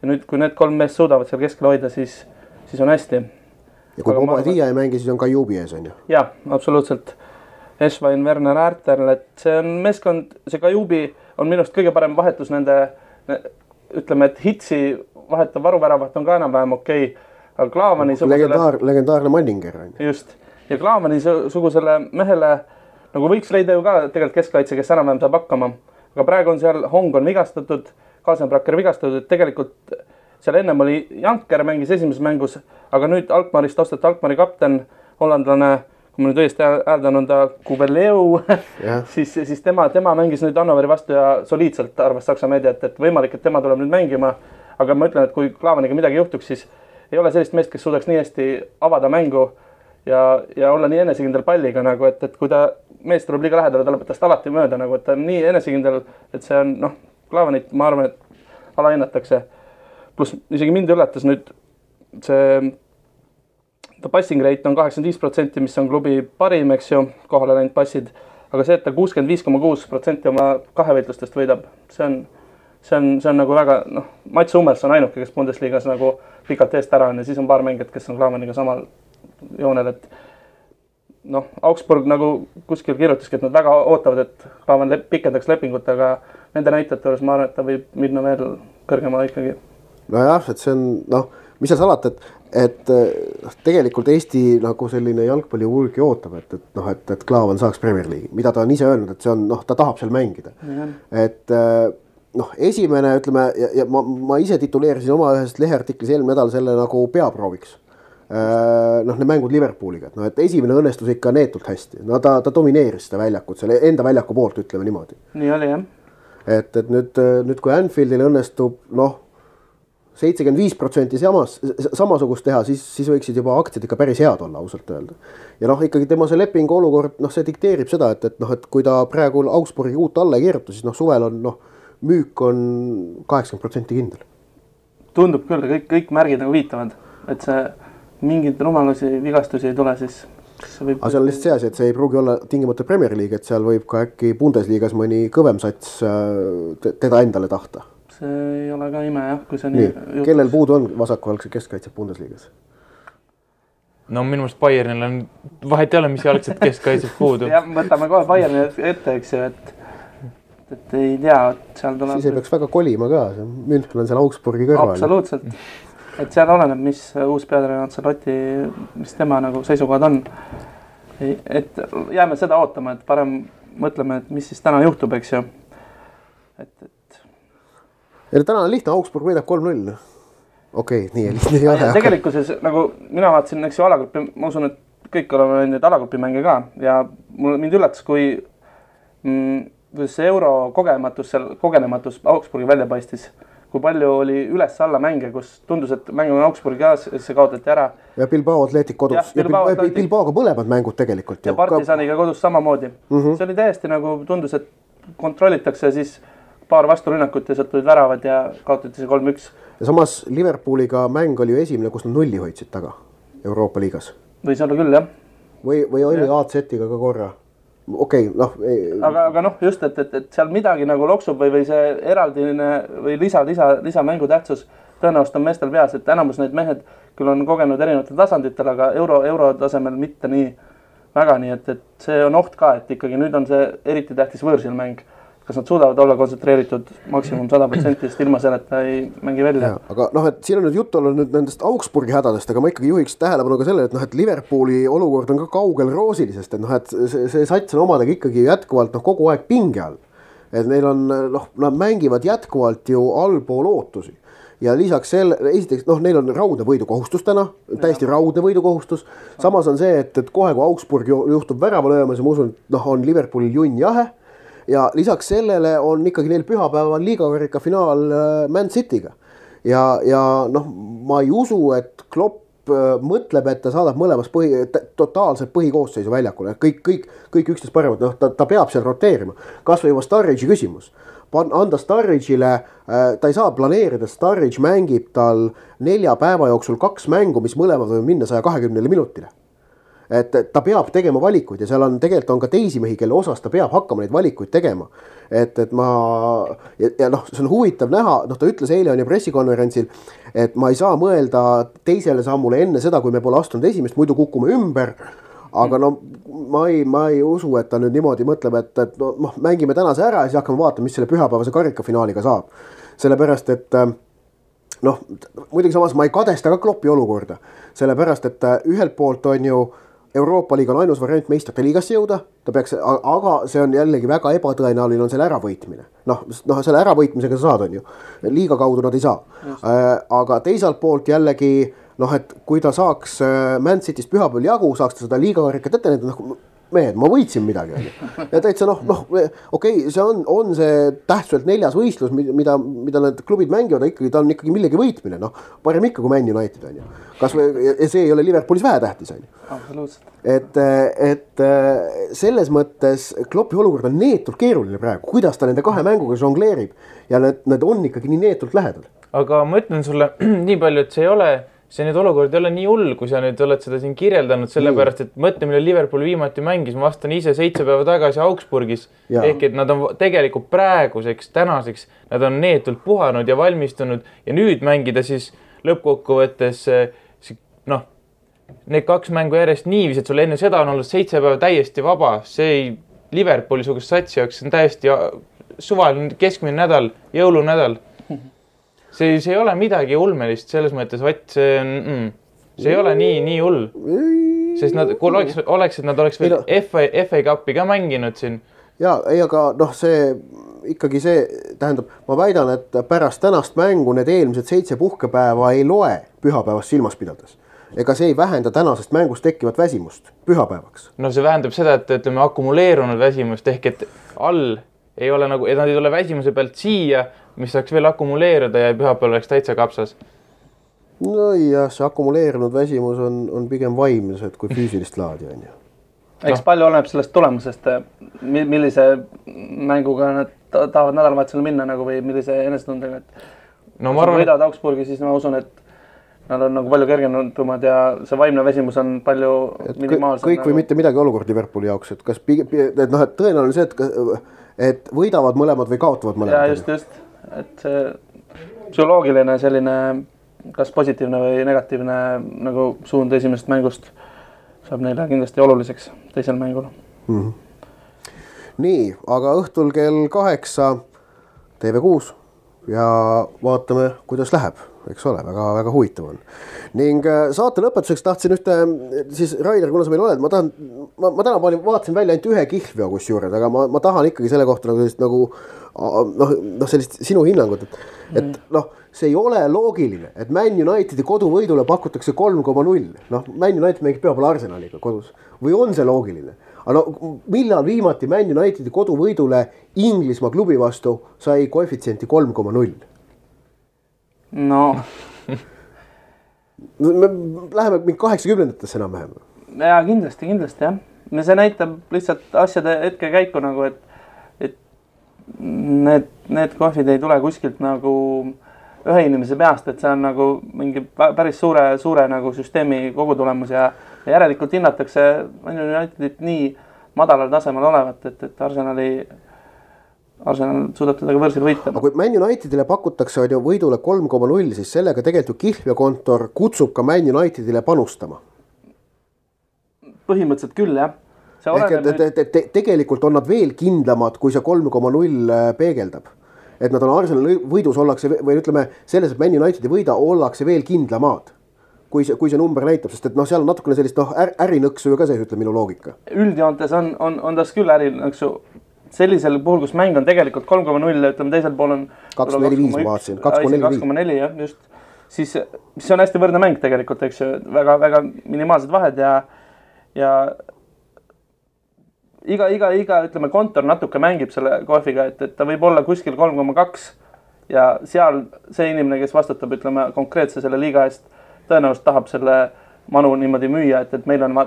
ja nüüd, kui need kolm meest suudavad seal keskel hoida, siis, siis on hästi. Ja kui Bobadilla ei mängi, siis on Kajubi ees, on ju? jah, absoluutselt. Esvain, Werner, Äärtel, et see on meeskond, see Kajubi on minu arust kõige parem vahetus nende, ütleme, et hitsi vahetav varuväravat on ka enam-vähem okei okay., aga Klaavani sugusele. legendaar, legendaarne Manninger on ju. just, ja Klaavani sugusele mehele nagu võiks leida ju ka tegelikult keskkaitse, kes enam-vähem saab hakkama. aga praegu on seal, Hong on vigastatud, Kasenbracker vigastatud, et tegelikult seal ennem oli Janker mängis esimeses mängus, aga nüüd Alkmaarist osteti Alkmaari kapten, hollandlane kui ma nüüd õigesti hääl- hääldan, on ta Kuveleu Jah. siis, siis tema, tema mängis nüüd Hannoveri vastu ja soliidselt arvas Saksa meedia, et, et võimalik, et tema tuleb nüüd mängima. aga ma ütlen, et kui Klaavaniga midagi juhtuks, siis ei ole sellist meest, kes suudaks nii hästi avada mängu ja, ja olla nii enesekindel palliga nagu, et, et kui ta, mees tuleb liiga lähedale, ta lõpetab tast alati mööda nagu, et ta on nii enesekindel, et see on noh, Klaavanit ma arvan, et alahinnatakse. Pluss isegi mind üllatas nüüd see ta passing rate on kaheksakümmend viis protsenti, mis on klubi parim, eks ju, kohale läinud passid. aga see, et ta kuuskümmend viis koma kuus protsenti oma kahevõitlustest võidab, see on, see on, see on nagu väga noh, Mats Hummels on ainuke, kes Bundesliga-s nagu pikalt eest ära on ja siis on paar mängijat, kes on Klaavaniga samal joonel, et noh, Augsburg nagu kuskil kirjutaski, et nad väga ootavad, et Klaavan pikendaks lepingut, aga nende näitajate juures ma arvan, et ta võib minna veel kõrgemale ikkagi nojah, et see on noh, mis seal salata, et, et eh, tegelikult Eesti nagu selline jalgpallivulg ju ootab, et, et noh, et, et Klaavan saaks Premier League'i, mida ta on ise öelnud, et see on noh, ta tahab seal mängida. et eh, noh, esimene ütleme ja, ja ma, ma ise tituleerisin oma ühes leheartiklis eelmine nädal selle nagu peaprooviks. noh, need mängud Liverpooliga, et noh, et esimene õnnestus ikka neetult hästi, no ta, ta domineeris seda väljakut selle enda väljaku poolt, ütleme niimoodi nii oli jah. et, et nüüd, nüüd kui Anfieldil õnnestub noh, seitsekümmend viis protsenti samas, samasugust teha, siis, siis võiksid juba aktsiad ikka päris head olla, ausalt öelda. ja noh, ikkagi tema see lepingu olukord, noh, see dikteerib seda, et, et noh, et kui ta praegu Augsburgi uut alla ei kirjuta, siis noh, suvel on noh, müük on kaheksakümmend protsenti kindel. tundub küll, kõik, kõik märgid nagu viitavad, et see mingeid rumalusi, vigastusi ei tule, siis võib. aga seal on lihtsalt see asi, et see ei pruugi olla tingimata Premier League, et seal võib ka äkki Bundesliga's mõni kõvem sats äh, te- teda endale tahta. See ei ole ka ime jah, kui see nii nii, kellel puudu on vasakujalgse keskkaitse Bundesliga's? no minu meelest Bayernil on, vahet ei ole, mis jalgset keskkaitset puudu. jah, võtame kohe Bayerni ette, eks ju, et et ei tea, et seal tuleb siis ei peaks väga kolima ka, see München on seal Augsburgi kõrval. absoluutselt, et seal oleneb, mis uus peatreener Ancelotti, mis tema nagu seisukohad on. et jääme seda ootama, et parem mõtleme, et mis siis täna juhtub, eks ju. et, et täna on lihtne, Augsburg võidab kolm-null. okei okay,, nii lihtne ei ole. tegelikkuses nagu mina vaatasin, eks ju, alagrupi, ma usun, et kõik oleme neid alagrupi mänge ka ja mul mind üllatas, kui mm, kuidas see euro kogenematus seal, kogenematus Augsburgi välja paistis. kui palju oli üles-alla mänge, kus tundus, et mäng on Augsburgi käes, see kaotati ära ja Bilbao Atletic kodus ja, Bilbao ja Bil- Athletic. Bilbaoga mõlemad mängud tegelikult ja. Partisaniga kodus samamoodi mm. -hmm. see oli täiesti nagu tundus, et kontrollitakse siis paar vasturünnakut ja sealt tulid väravad ja kaotati see kolm-üks ja samas Liverpooliga mäng oli ju esimene, kus nad nulli hoidsid taga Euroopa liigas võis olla küll jah või, või oli AZ-iga ka korra. okei okay,, noh, aga, aga noh, just, et, et, et seal midagi nagu loksub või, või see eraldine või lisa, lisa, lisamängu tähtsus tõenäoliselt on meestel peas, et enamus need mehed küll on kogenud erinevatel tasanditel, aga euro, euro tasemel mitte nii väga, nii et, et see on oht ka, et ikkagi nüüd on see eriti tähtis võõrsil mäng. Kas nad suudavad olla kontsentreeritud maksimum sada protsenti, sest ilma selleta ei mängi välja. aga noh, et siin on nüüd juttu olnud nüüd nendest Augsburgi hädadest, aga ma ikkagi juhiks tähelepanu ka sellele, et noh, et Liverpooli olukord on ka kaugel roosilisest, et noh, et see, see sats on omadega ikkagi jätkuvalt noh, kogu aeg pinge all. et neil on noh, nad mängivad jätkuvalt ju allpool ootusi ja lisaks selle, esiteks noh, neil on raudne võidukohustus täna, täiesti raudne võidukohustus. samas on see, et, et kohe, kui Augsburg ju- juhtub värava lööma, siis ma usun, et noh, on Liverpoolil junn jahe. Ja lisaks sellele on ikkagi neil pühapäeval liigakarika finaal äh, Man City'ga. Ja, ja noh, ma ei usu, et Klopp äh, mõtleb, et ta saadab mõlemas põhi, totaalselt põhikoosseisu väljakule, kõik, kõik, kõik üksteist paremat, noh, ta, ta peab seal roteerima. kasvõi juba Starridge'i küsimus, anda Starridge'ile äh,, ta ei saa planeerida, Starridge mängib tal nelja päeva jooksul kaks mängu, mis mõlemad võivad minna saja kahekümnele minutile et ta peab tegema valikuid ja seal on tegelikult on ka teisi mehi, kelle osas ta peab hakkama neid valikuid tegema. et, et ma ja, ja noh, see on huvitav näha, noh, ta ütles eile on ju pressikonverentsil, et ma ei saa mõelda teisele sammule enne seda, kui me pole astunud esimest, muidu kukume ümber aga no ma ei, ma ei usu, et ta nüüd niimoodi mõtleb, et, et no noh, mängime tänase ära ja siis hakkame vaatama, mis selle pühapäevase karikafinaaliga saab. sellepärast, et äh, noh, muidugi samas ma ei kadesta ka Kloppi olukorda, sellepärast et äh, ühelt poolt on ju Euroopa liiga on ainus variant meistrite liigasse jõuda, ta peaks, aga see on jällegi väga ebatõenäoline on selle äravõitmine. noh, noh selle äravõitmisega sa saad, on ju, liiga kaudu nad ei saa. aga teiselt poolt jällegi noh, et kui ta saaks äh, Man City'st pühapäeval jagu, saaks ta seda liigakarikat ette näidata, noh mehed, ma võitsin midagi, onju. ja täitsa noh, noh okei okay,, see on, on see tähtsuselt neljas võistlus, mida, mida need klubid mängivad, ikkagi ta on ikkagi millegi võitmine, noh. parem ikka kui Man United onju. kasvõi, ja see ei ole Liverpoolis vähetähtis onju. absoluutselt. et, et selles mõttes Kloppi olukord on neetult keeruline praegu, kuidas ta nende kahe mänguga žongleerib ja need, need on ikkagi nii neetult lähedal. aga ma ütlen sulle nii palju, et see ei ole see nüüd olukord ei ole nii hull, kui sa nüüd oled seda siin kirjeldanud, sellepärast et mõtle, millal Liverpool viimati mängis, ma vastan ise seitse päeva tagasi Augsburgis. ehk et nad on tegelikult praeguseks, tänaseks, nad on neetult puhanud ja valmistunud ja nüüd mängida siis lõppkokkuvõttes noh, need kaks mängu järjest niiviisi, et sul enne seda on olnud seitse päeva täiesti vaba, see ei, Liverpooli sugust satsi jaoks on täiesti suvaline keskmine nädal, jõulunädal see, see ei ole midagi ulmelist selles mõttes, vaid see on mm,, see ei ole nii, nii hull. sest nad, kui oleks, oleks, et nad oleks veel FA, FA Cupi ka mänginud siin. ja ei, aga noh, see ikkagi see tähendab, ma väidan, et pärast tänast mängu need eelmised seitse puhkepäeva ei loe pühapäevast silmas pidades ega see ei vähenda tänasest mängust tekkivat väsimust pühapäevaks. no see tähendab seda, et ütleme akumuleerunud väsimust ehk et all ei ole nagu, et nad ei tule väsimuse pealt siia, mis saaks veel akumuleeruda ja pühapäeval oleks täitsa kapsas. nojah, see akumuleerunud väsimus on, on pigem vaimsed kui füüsilist laadi, on ju. eks no. palju oleneb sellest tulemusest, millise mänguga nad tahavad nädalavahetusele minna nagu või millise enesetundega, et no ma arvan. võidavad Augsburgi, siis ma usun, et nad on nagu palju kergendumad ja see vaimne väsimus on palju minimaalsem. kõik nagu... või mitte midagi olukord Liverpooli jaoks, et kas pigem, et noh, et tõenäoline see, et, et võidavad mõlemad või kaotavad mõlemad. just, just et see psühholoogiline selline kas positiivne või negatiivne nagu suund esimesest mängust saab neile kindlasti oluliseks teisel mängul mm. -hmm. nii, aga õhtul kell kaheksa TV6 ja vaatame, kuidas läheb, eks ole väga,, väga-väga huvitav on. ning äh, saate lõpetuseks tahtsin ühte, siis Rainer, kuna sa meil oled, ma tahan, ma, ma täna panin, vaatasin välja ainult ühe kihlveo kusjuures, aga ma, ma tahan ikkagi selle kohta nagu sellist nagu noh, noh sellist sinu hinnangut, et, et mm. noh, see ei ole loogiline, et Man Unitedi koduvõidule pakutakse kolm koma null, noh, Man United mängib pühapäeval Arsenaliga kodus või on see loogiline? aga no millal viimati Man Unitedi koduvõidule Inglismaa klubi vastu sai koefitsienti kolm koma null? no me läheme mingi kaheksakümnendatesse enam-vähem. ja kindlasti, kindlasti jah, see näitab lihtsalt asjade hetkekäiku nagu, et need, need kohvid ei tule kuskilt nagu ühe inimese peast, et see on nagu mingi päris suure, suure nagu süsteemi kogutulemus ja, ja järelikult hinnatakse Man Unitedit nii madalal tasemel olevat, et, et Arsenali, Arsenal suudab teda ka võõrsil võita. aga kui Man Unitedile pakutakse on ju võidule kolm koma null, siis sellega tegelikult ju kihlveokontor kutsub ka Man Unitedile panustama. põhimõtteliselt küll jah ehk et, et, et, et tegelikult on nad veel kindlamad, kui see kolm koma null äh, peegeldab. et nad on Arsenali võidus ollakse või ütleme selles, et Man United ei võida, ollakse veel kindlamad kui see, kui see number näitab, sest et noh, seal on natukene sellist noh, ärinõksu ju ka sees, ütleb minu loogika. üldjoontes on, on, on tas küll ärinõksu sellisel puhul, kus mäng on tegelikult kolm koma null, ütleme teisel pool on. kaks koma neli viis ma vaatasin, kaks koma neli viis. kaks koma neli jah, just. siis, mis on hästi võrdne mäng tegelikult, eks ju, väga-väga minimaalsed vahed ja, ja iga, iga, iga ütleme, kontor natuke mängib selle kohviga, et, et ta võib olla kuskil kolm koma kaks ja seal see inimene, kes vastutab, ütleme konkreetse selle liiga eest, tõenäoliselt tahab selle manu niimoodi müüa, et, et meil on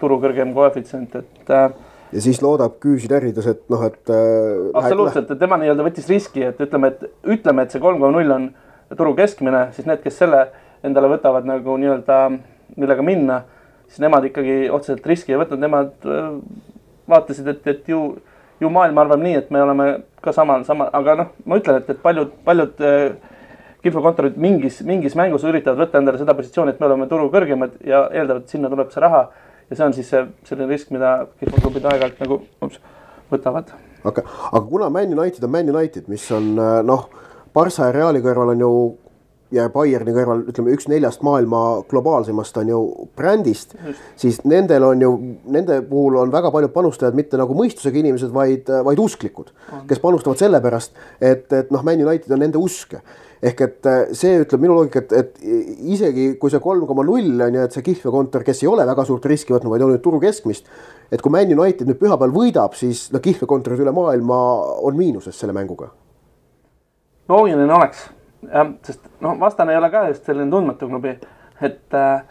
turu kõrgem koefitsient, et äh, ja siis loodab küüsi närrides, et noh, et äh,. absoluutselt, et tema nii-öelda võttis riski, et ütleme, et ütleme, et see kolm koma null on turu keskmine, siis need, kes selle endale võtavad nagu nii-öelda, millega minna, siis nemad ikkagi otseselt riski ei võtnud, nemad äh, vaatasid, et, et ju, ju maailm arvab nii, et me oleme ka samal, sama, aga noh, ma ütlen, et, et paljud, paljud äh, kihlveokontorid mingis, mingis mängus üritavad võtta endale seda positsiooni, et me oleme turu kõrgemad ja eeldavad, et sinna tuleb see raha. Ja see on siis see selline risk, mida kihlveoklubid aeg-ajalt nagu ups, võtavad. aga, aga kuna Man United on Man United, mis on äh, noh, Barca ja Reali kõrval on ju ja Bayerni kõrval ütleme üks neljast maailma globaalsemast on ju brändist, siis nendel on ju, nende puhul on väga paljud panustajad mitte nagu mõistusega inimesed, vaid, vaid usklikud, kes panustavad sellepärast, et, et noh, Man United on nende usk ehk et äh, see ütleb minu loogika, et, et isegi kui see kolm koma null on ju, et see kihlveokontor, kes ei ole väga suurt riski võtnud, vaid on nüüd turu keskmist. et kui Man United nüüd pühapäeval võidab, siis noh, kihlveokontorid üle maailma on miinuses selle mänguga. loogiline oleks sest noh, vastane ei ole ka just selline tundmatu klubi, et äh,.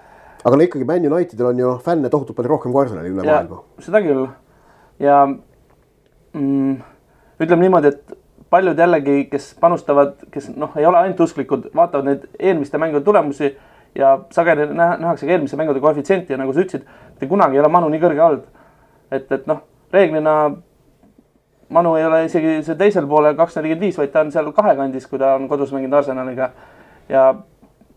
aga no ikkagi Man Unitedil on ju noh, fänne tohutult palju rohkem kui Arsenalil üle maailma. seda küll ja mm, ütleme niimoodi, et paljud jällegi, kes panustavad, kes noh, ei ole ainult usklikud, vaatavad neid eelmiste mängude tulemusi ja sageli nähakse ka eelmiste mängude koefitsienti ja nagu sa ütlesid, mitte kunagi ei ole Manu nii kõrge olnud. et, et noh, reeglina Manu ei ole isegi see teisel poolel kaks nelikümmend viis, vaid ta on seal kahekandis, kui ta on kodus mänginud Arsenaliga. ja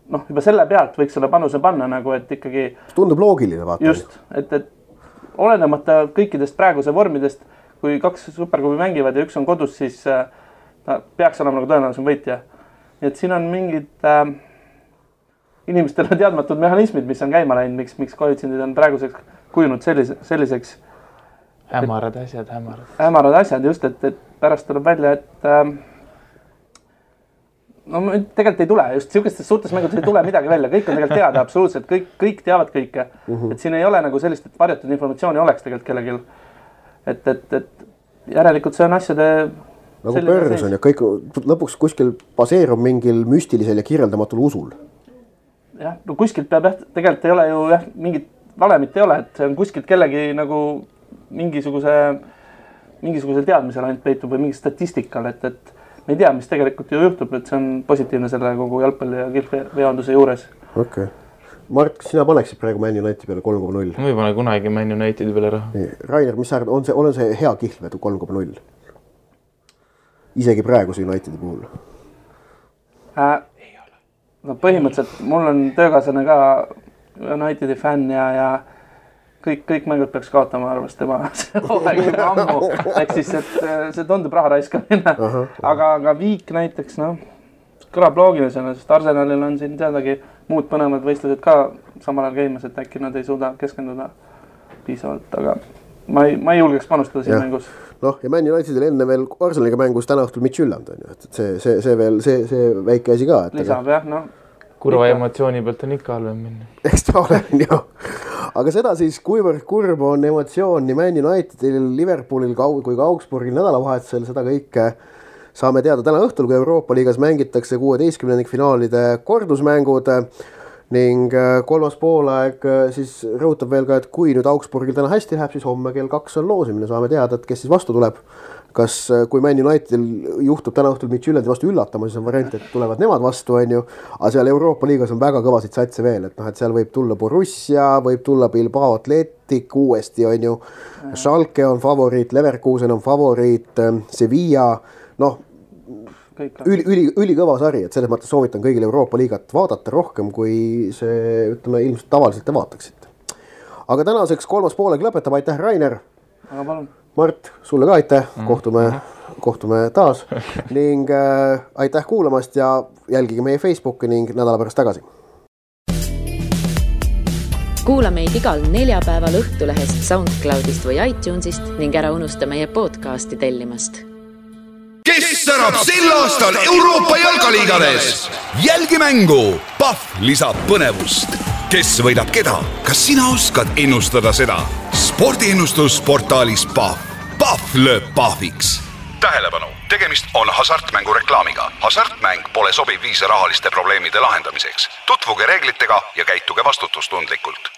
noh, juba selle pealt võiks selle panuse panna nagu, et ikkagi. tundub loogiline vaata. just, et, et olenemata kõikidest praeguse vormidest, kui kaks superklubi mängivad ja üks on kodus, siis äh, ta peaks olema nagu tõenäolisem võitja. nii et siin on mingid äh, inimestele teadmatud mehhanismid, mis on käima läinud, miks, miks koefitsiendid on praeguseks kujunud sellise, selliseks. hämarad asjad, hämarad. hämarad asjad just, et, et pärast tuleb välja, et äh, no tegelikult ei tule, just sihukestes suurtes mängudes ei tule midagi välja, kõik on tegelikult teada, absoluutselt kõik, kõik teavad kõike mm. -hmm. et siin ei ole nagu sellist, et varjatud informatsiooni oleks tegelikult kellelgi. et, et, et järelikult see on asjade nagu börs on ju, kõik lõpuks kuskil baseerub mingil müstilisel ja kirjeldamatul usul. jah, no kuskilt peab jah, tegelikult ei ole ju jah, mingit valemit ei ole, et see on kuskilt kellegi nagu mingisuguse, mingisugusel teadmisel ainult peitub või mingi statistikal, et, et me ei tea, mis tegelikult ju juhtub, et see on positiivne selle kogu jalgpalli ja kihlveonduse juures. okei okay. Mart, kas sina paneksid praegu Man Unitedi peale kolm koma null? ma ei pane kunagi Man Unitedi peale raha. Rainer, mis sa arvad, on see, on see hea kihlvedu kolm koma null? Isegi praeguse Unitedi puhul äh,? no põhimõtteliselt mul on töökaaslane ka Unitedi fänn ja, ja kõik, kõik mängud peaks kaotama, arvas tema hooaeg juba ammu. ehk siis, et äh, see tundub raha raiskamine. aga, aga Viik näiteks noh, kõlab loogilisena, sest Arsenalil on siin teadagi muud põnevad võistlused ka samal ajal käimas, et äkki nad ei suuda keskenduda piisavalt, aga ma ei, ma ei julgeks panustada siin mängus noh, ja Man Unitedil enne veel Arsenaliga mängus täna õhtul Midtjylland on ju, et, see, see, see veel see, see väike asi ka. lisab jah, noh. kurva emotsiooni pealt on ikka halvem minna. eks ta ole ju, aga seda siis, kuivõrd kurb on emotsioon nii Man Unitedil, Liverpoolil kui ka Augsburgil nädalavahetusel, seda kõike saame teada täna õhtul, kui Euroopa liigas mängitakse kuueteistkümnendikfinaalide kordusmängud ning äh, kolmas poolaeg äh, siis rõhutab veel ka, et kui nüüd Augsburgil täna hästi läheb, siis homme kell kaks on loosimine, saame teada, et kes siis vastu tuleb. kas, äh, kui Man Unitedil juhtub täna õhtul Midtjylandi vastu üllatama, siis on variant, et tulevad nemad vastu, on ju. aga seal Euroopa liigas on väga kõvasid satse veel, et noh, et seal võib tulla Borussia, võib tulla Bilbao Atletic uuesti, on ju. Schalke on favoriit, Leverkusen on favoriit, Sevilla, noh üli, üli, ülikõva sari, et selles mõttes soovitan kõigil Euroopa liigat vaadata rohkem, kui see ütleme ilmselt tavaliselt te vaataksite. aga tänaseks kolmas poolek lõpetab, aitäh, Rainer. aga palun. Mart, sulle ka aitäh, mhm. kohtume mm, -hmm. kohtume taas ning äh, aitäh kuulamast ja jälgige meie Facebooki ning nädala pärast tagasi. kuula meid igal neljapäeval Õhtulehest, SoundCloudist või iTunesist ning ära unusta meie podcasti tellimast kes särab sel aastal Euroopa jalkaliigades? jälgi mängu, Pahv lisab põnevust. kes võidab keda, kas sina oskad ennustada seda? spordiennustus portaalis Pahv. Pahv lööb pahviks. tähelepanu, tegemist on hasartmängu reklaamiga. hasartmäng pole sobiv viis rahaliste probleemide lahendamiseks. tutvuge reeglitega ja käituge vastutustundlikult